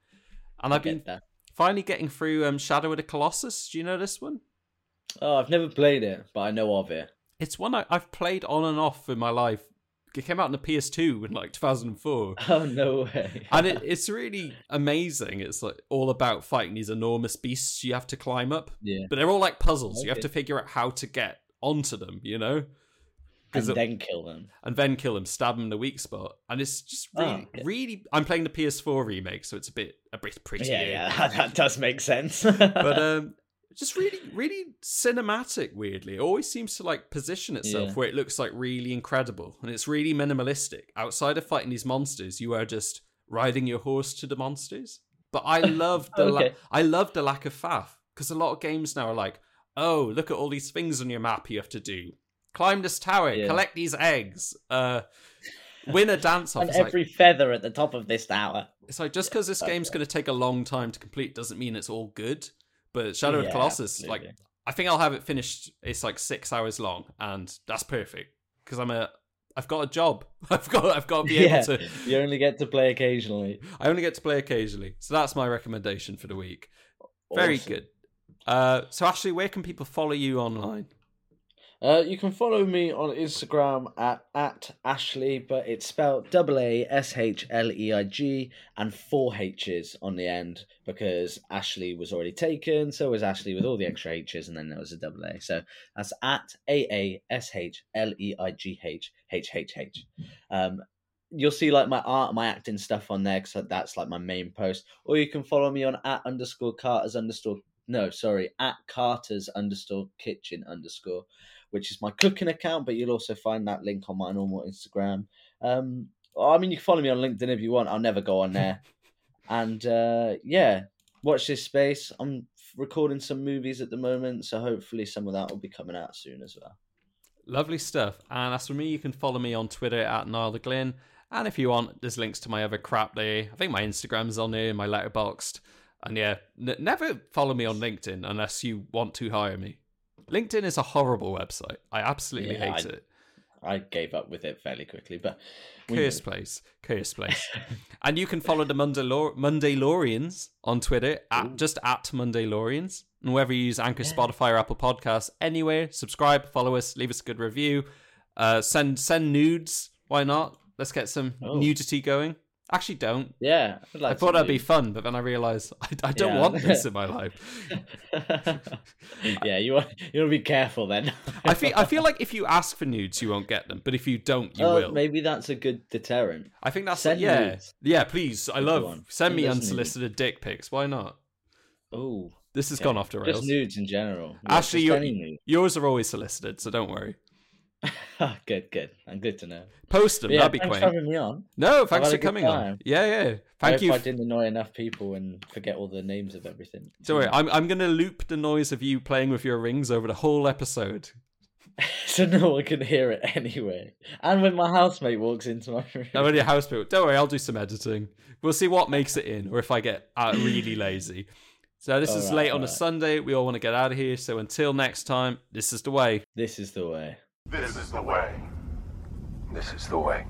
And I I've been that. finally getting through um, Shadow of the Colossus. Do you know this one? Oh, I've never played it, but I know of it. It's one I, I've played on and off in my life. It came out on the PS2 in like 2004. Oh no way! and it, it's really amazing. It's like all about fighting these enormous beasts you have to climb up, yeah, but they're all like puzzles. You have to figure out how to get onto them, you know, and because then kill them. and then kill them, stab them in the weak spot, and it's just Oh, really, okay. really. I'm playing the PS4 remake, so it's a bit a bit prettier, Yeah, yeah, that does make sense. but um, just really, really cinematic. Weirdly, it always seems to like position itself Yeah. where it looks like really incredible, and it's really minimalistic. Outside of fighting these monsters, you are just riding your horse to the monsters. But I love the la- I love the lack of faff because a lot of games now are like, oh, look at all these things on your map you have to do. Climb this tower, Yeah. collect these eggs, uh, win a dance off. and It's like, every feather at the top of this tower. it's like just because this game's going to take a long time to complete doesn't mean it's all good. But Shadow of Yeah, Colossus, like. I think I'll have it finished. It's like six hours long, and that's perfect because I'm a. I've got a job. I've got. I've got to be Yeah. able to. You only get to play occasionally. I only get to play occasionally, so that's my recommendation for the week. Very good. Uh, so Ashley, where can people follow you online? Uh, you can follow me on Instagram at at Ashley, but it's spelled double A S H L E I G and four H's on the end because Ashley was already taken. So was Ashley with all the extra H's, and then there was a double A. So that's at A A S H L E I G H H H H. Um, you'll see like my art, my acting stuff on there because that's like my main post. Or you can follow me on at underscore Carter's underscore no, sorry, at Carter's underscore kitchen underscore, which is my cooking account. But you'll also find that link on my normal Instagram. Um, I mean, you can follow me on LinkedIn if you want. I'll never go on there. and uh, yeah, watch this space. I'm recording some movies at the moment, so hopefully some of that will be coming out soon as well. Lovely stuff. And as for me, you can follow me on Twitter at Niall the Glynn. And if you want, there's links to my other crap there. I think my Instagram's on there, my Letterboxd. And yeah, n- never follow me on LinkedIn unless you want to hire me. LinkedIn is a horrible website. I absolutely Yeah, hate I- it. I gave up with it fairly quickly, but Curse move. place. Curse place. and you can follow the Mondaylor- Mondaylorians on Twitter at Ooh. just at Mondaylorians. And whether you use Anchor, Yeah. Spotify, or Apple Podcasts, anywhere, subscribe, follow us, leave us a good review. Uh, send send nudes. Why not? Let's get some Oh. nudity going. Actually, don't. Yeah, I'd like I thought that'd be fun, but then I realised I, I don't Yeah. want this in my life. yeah, you want you want to be careful then. I feel I feel like if you ask for nudes, you won't get them, but if you don't, you Oh, will. Maybe that's a good deterrent. I think that's Send yeah, nudes. yeah. Please, I love send me us nudes. unsolicited dick pics. Why not? Oh, This has gone off the rails. Just nudes in general. Yeah, Actually, just you're- any nude. Yours are always solicited, so don't worry. Ah, good, good. I'm good to know. Post them. Yeah, That'd be thanks quaint. for having me on. No, thanks for coming on. time. Yeah, yeah. I Thank hope you. I didn't annoy enough people and forget all the names of everything. Don't worry. I'm I'm gonna loop the noise of you playing with your rings over the whole episode. so no one can hear it anyway. And when my housemate walks into my room, I'm only a house built. Don't worry, I'll do some editing. We'll see what makes it in, or if I get uh, really lazy. So this is Alright, late on a. Sunday. We all want to get out of here. So until next time, this is the way. this is the way. This is the way. This is the way.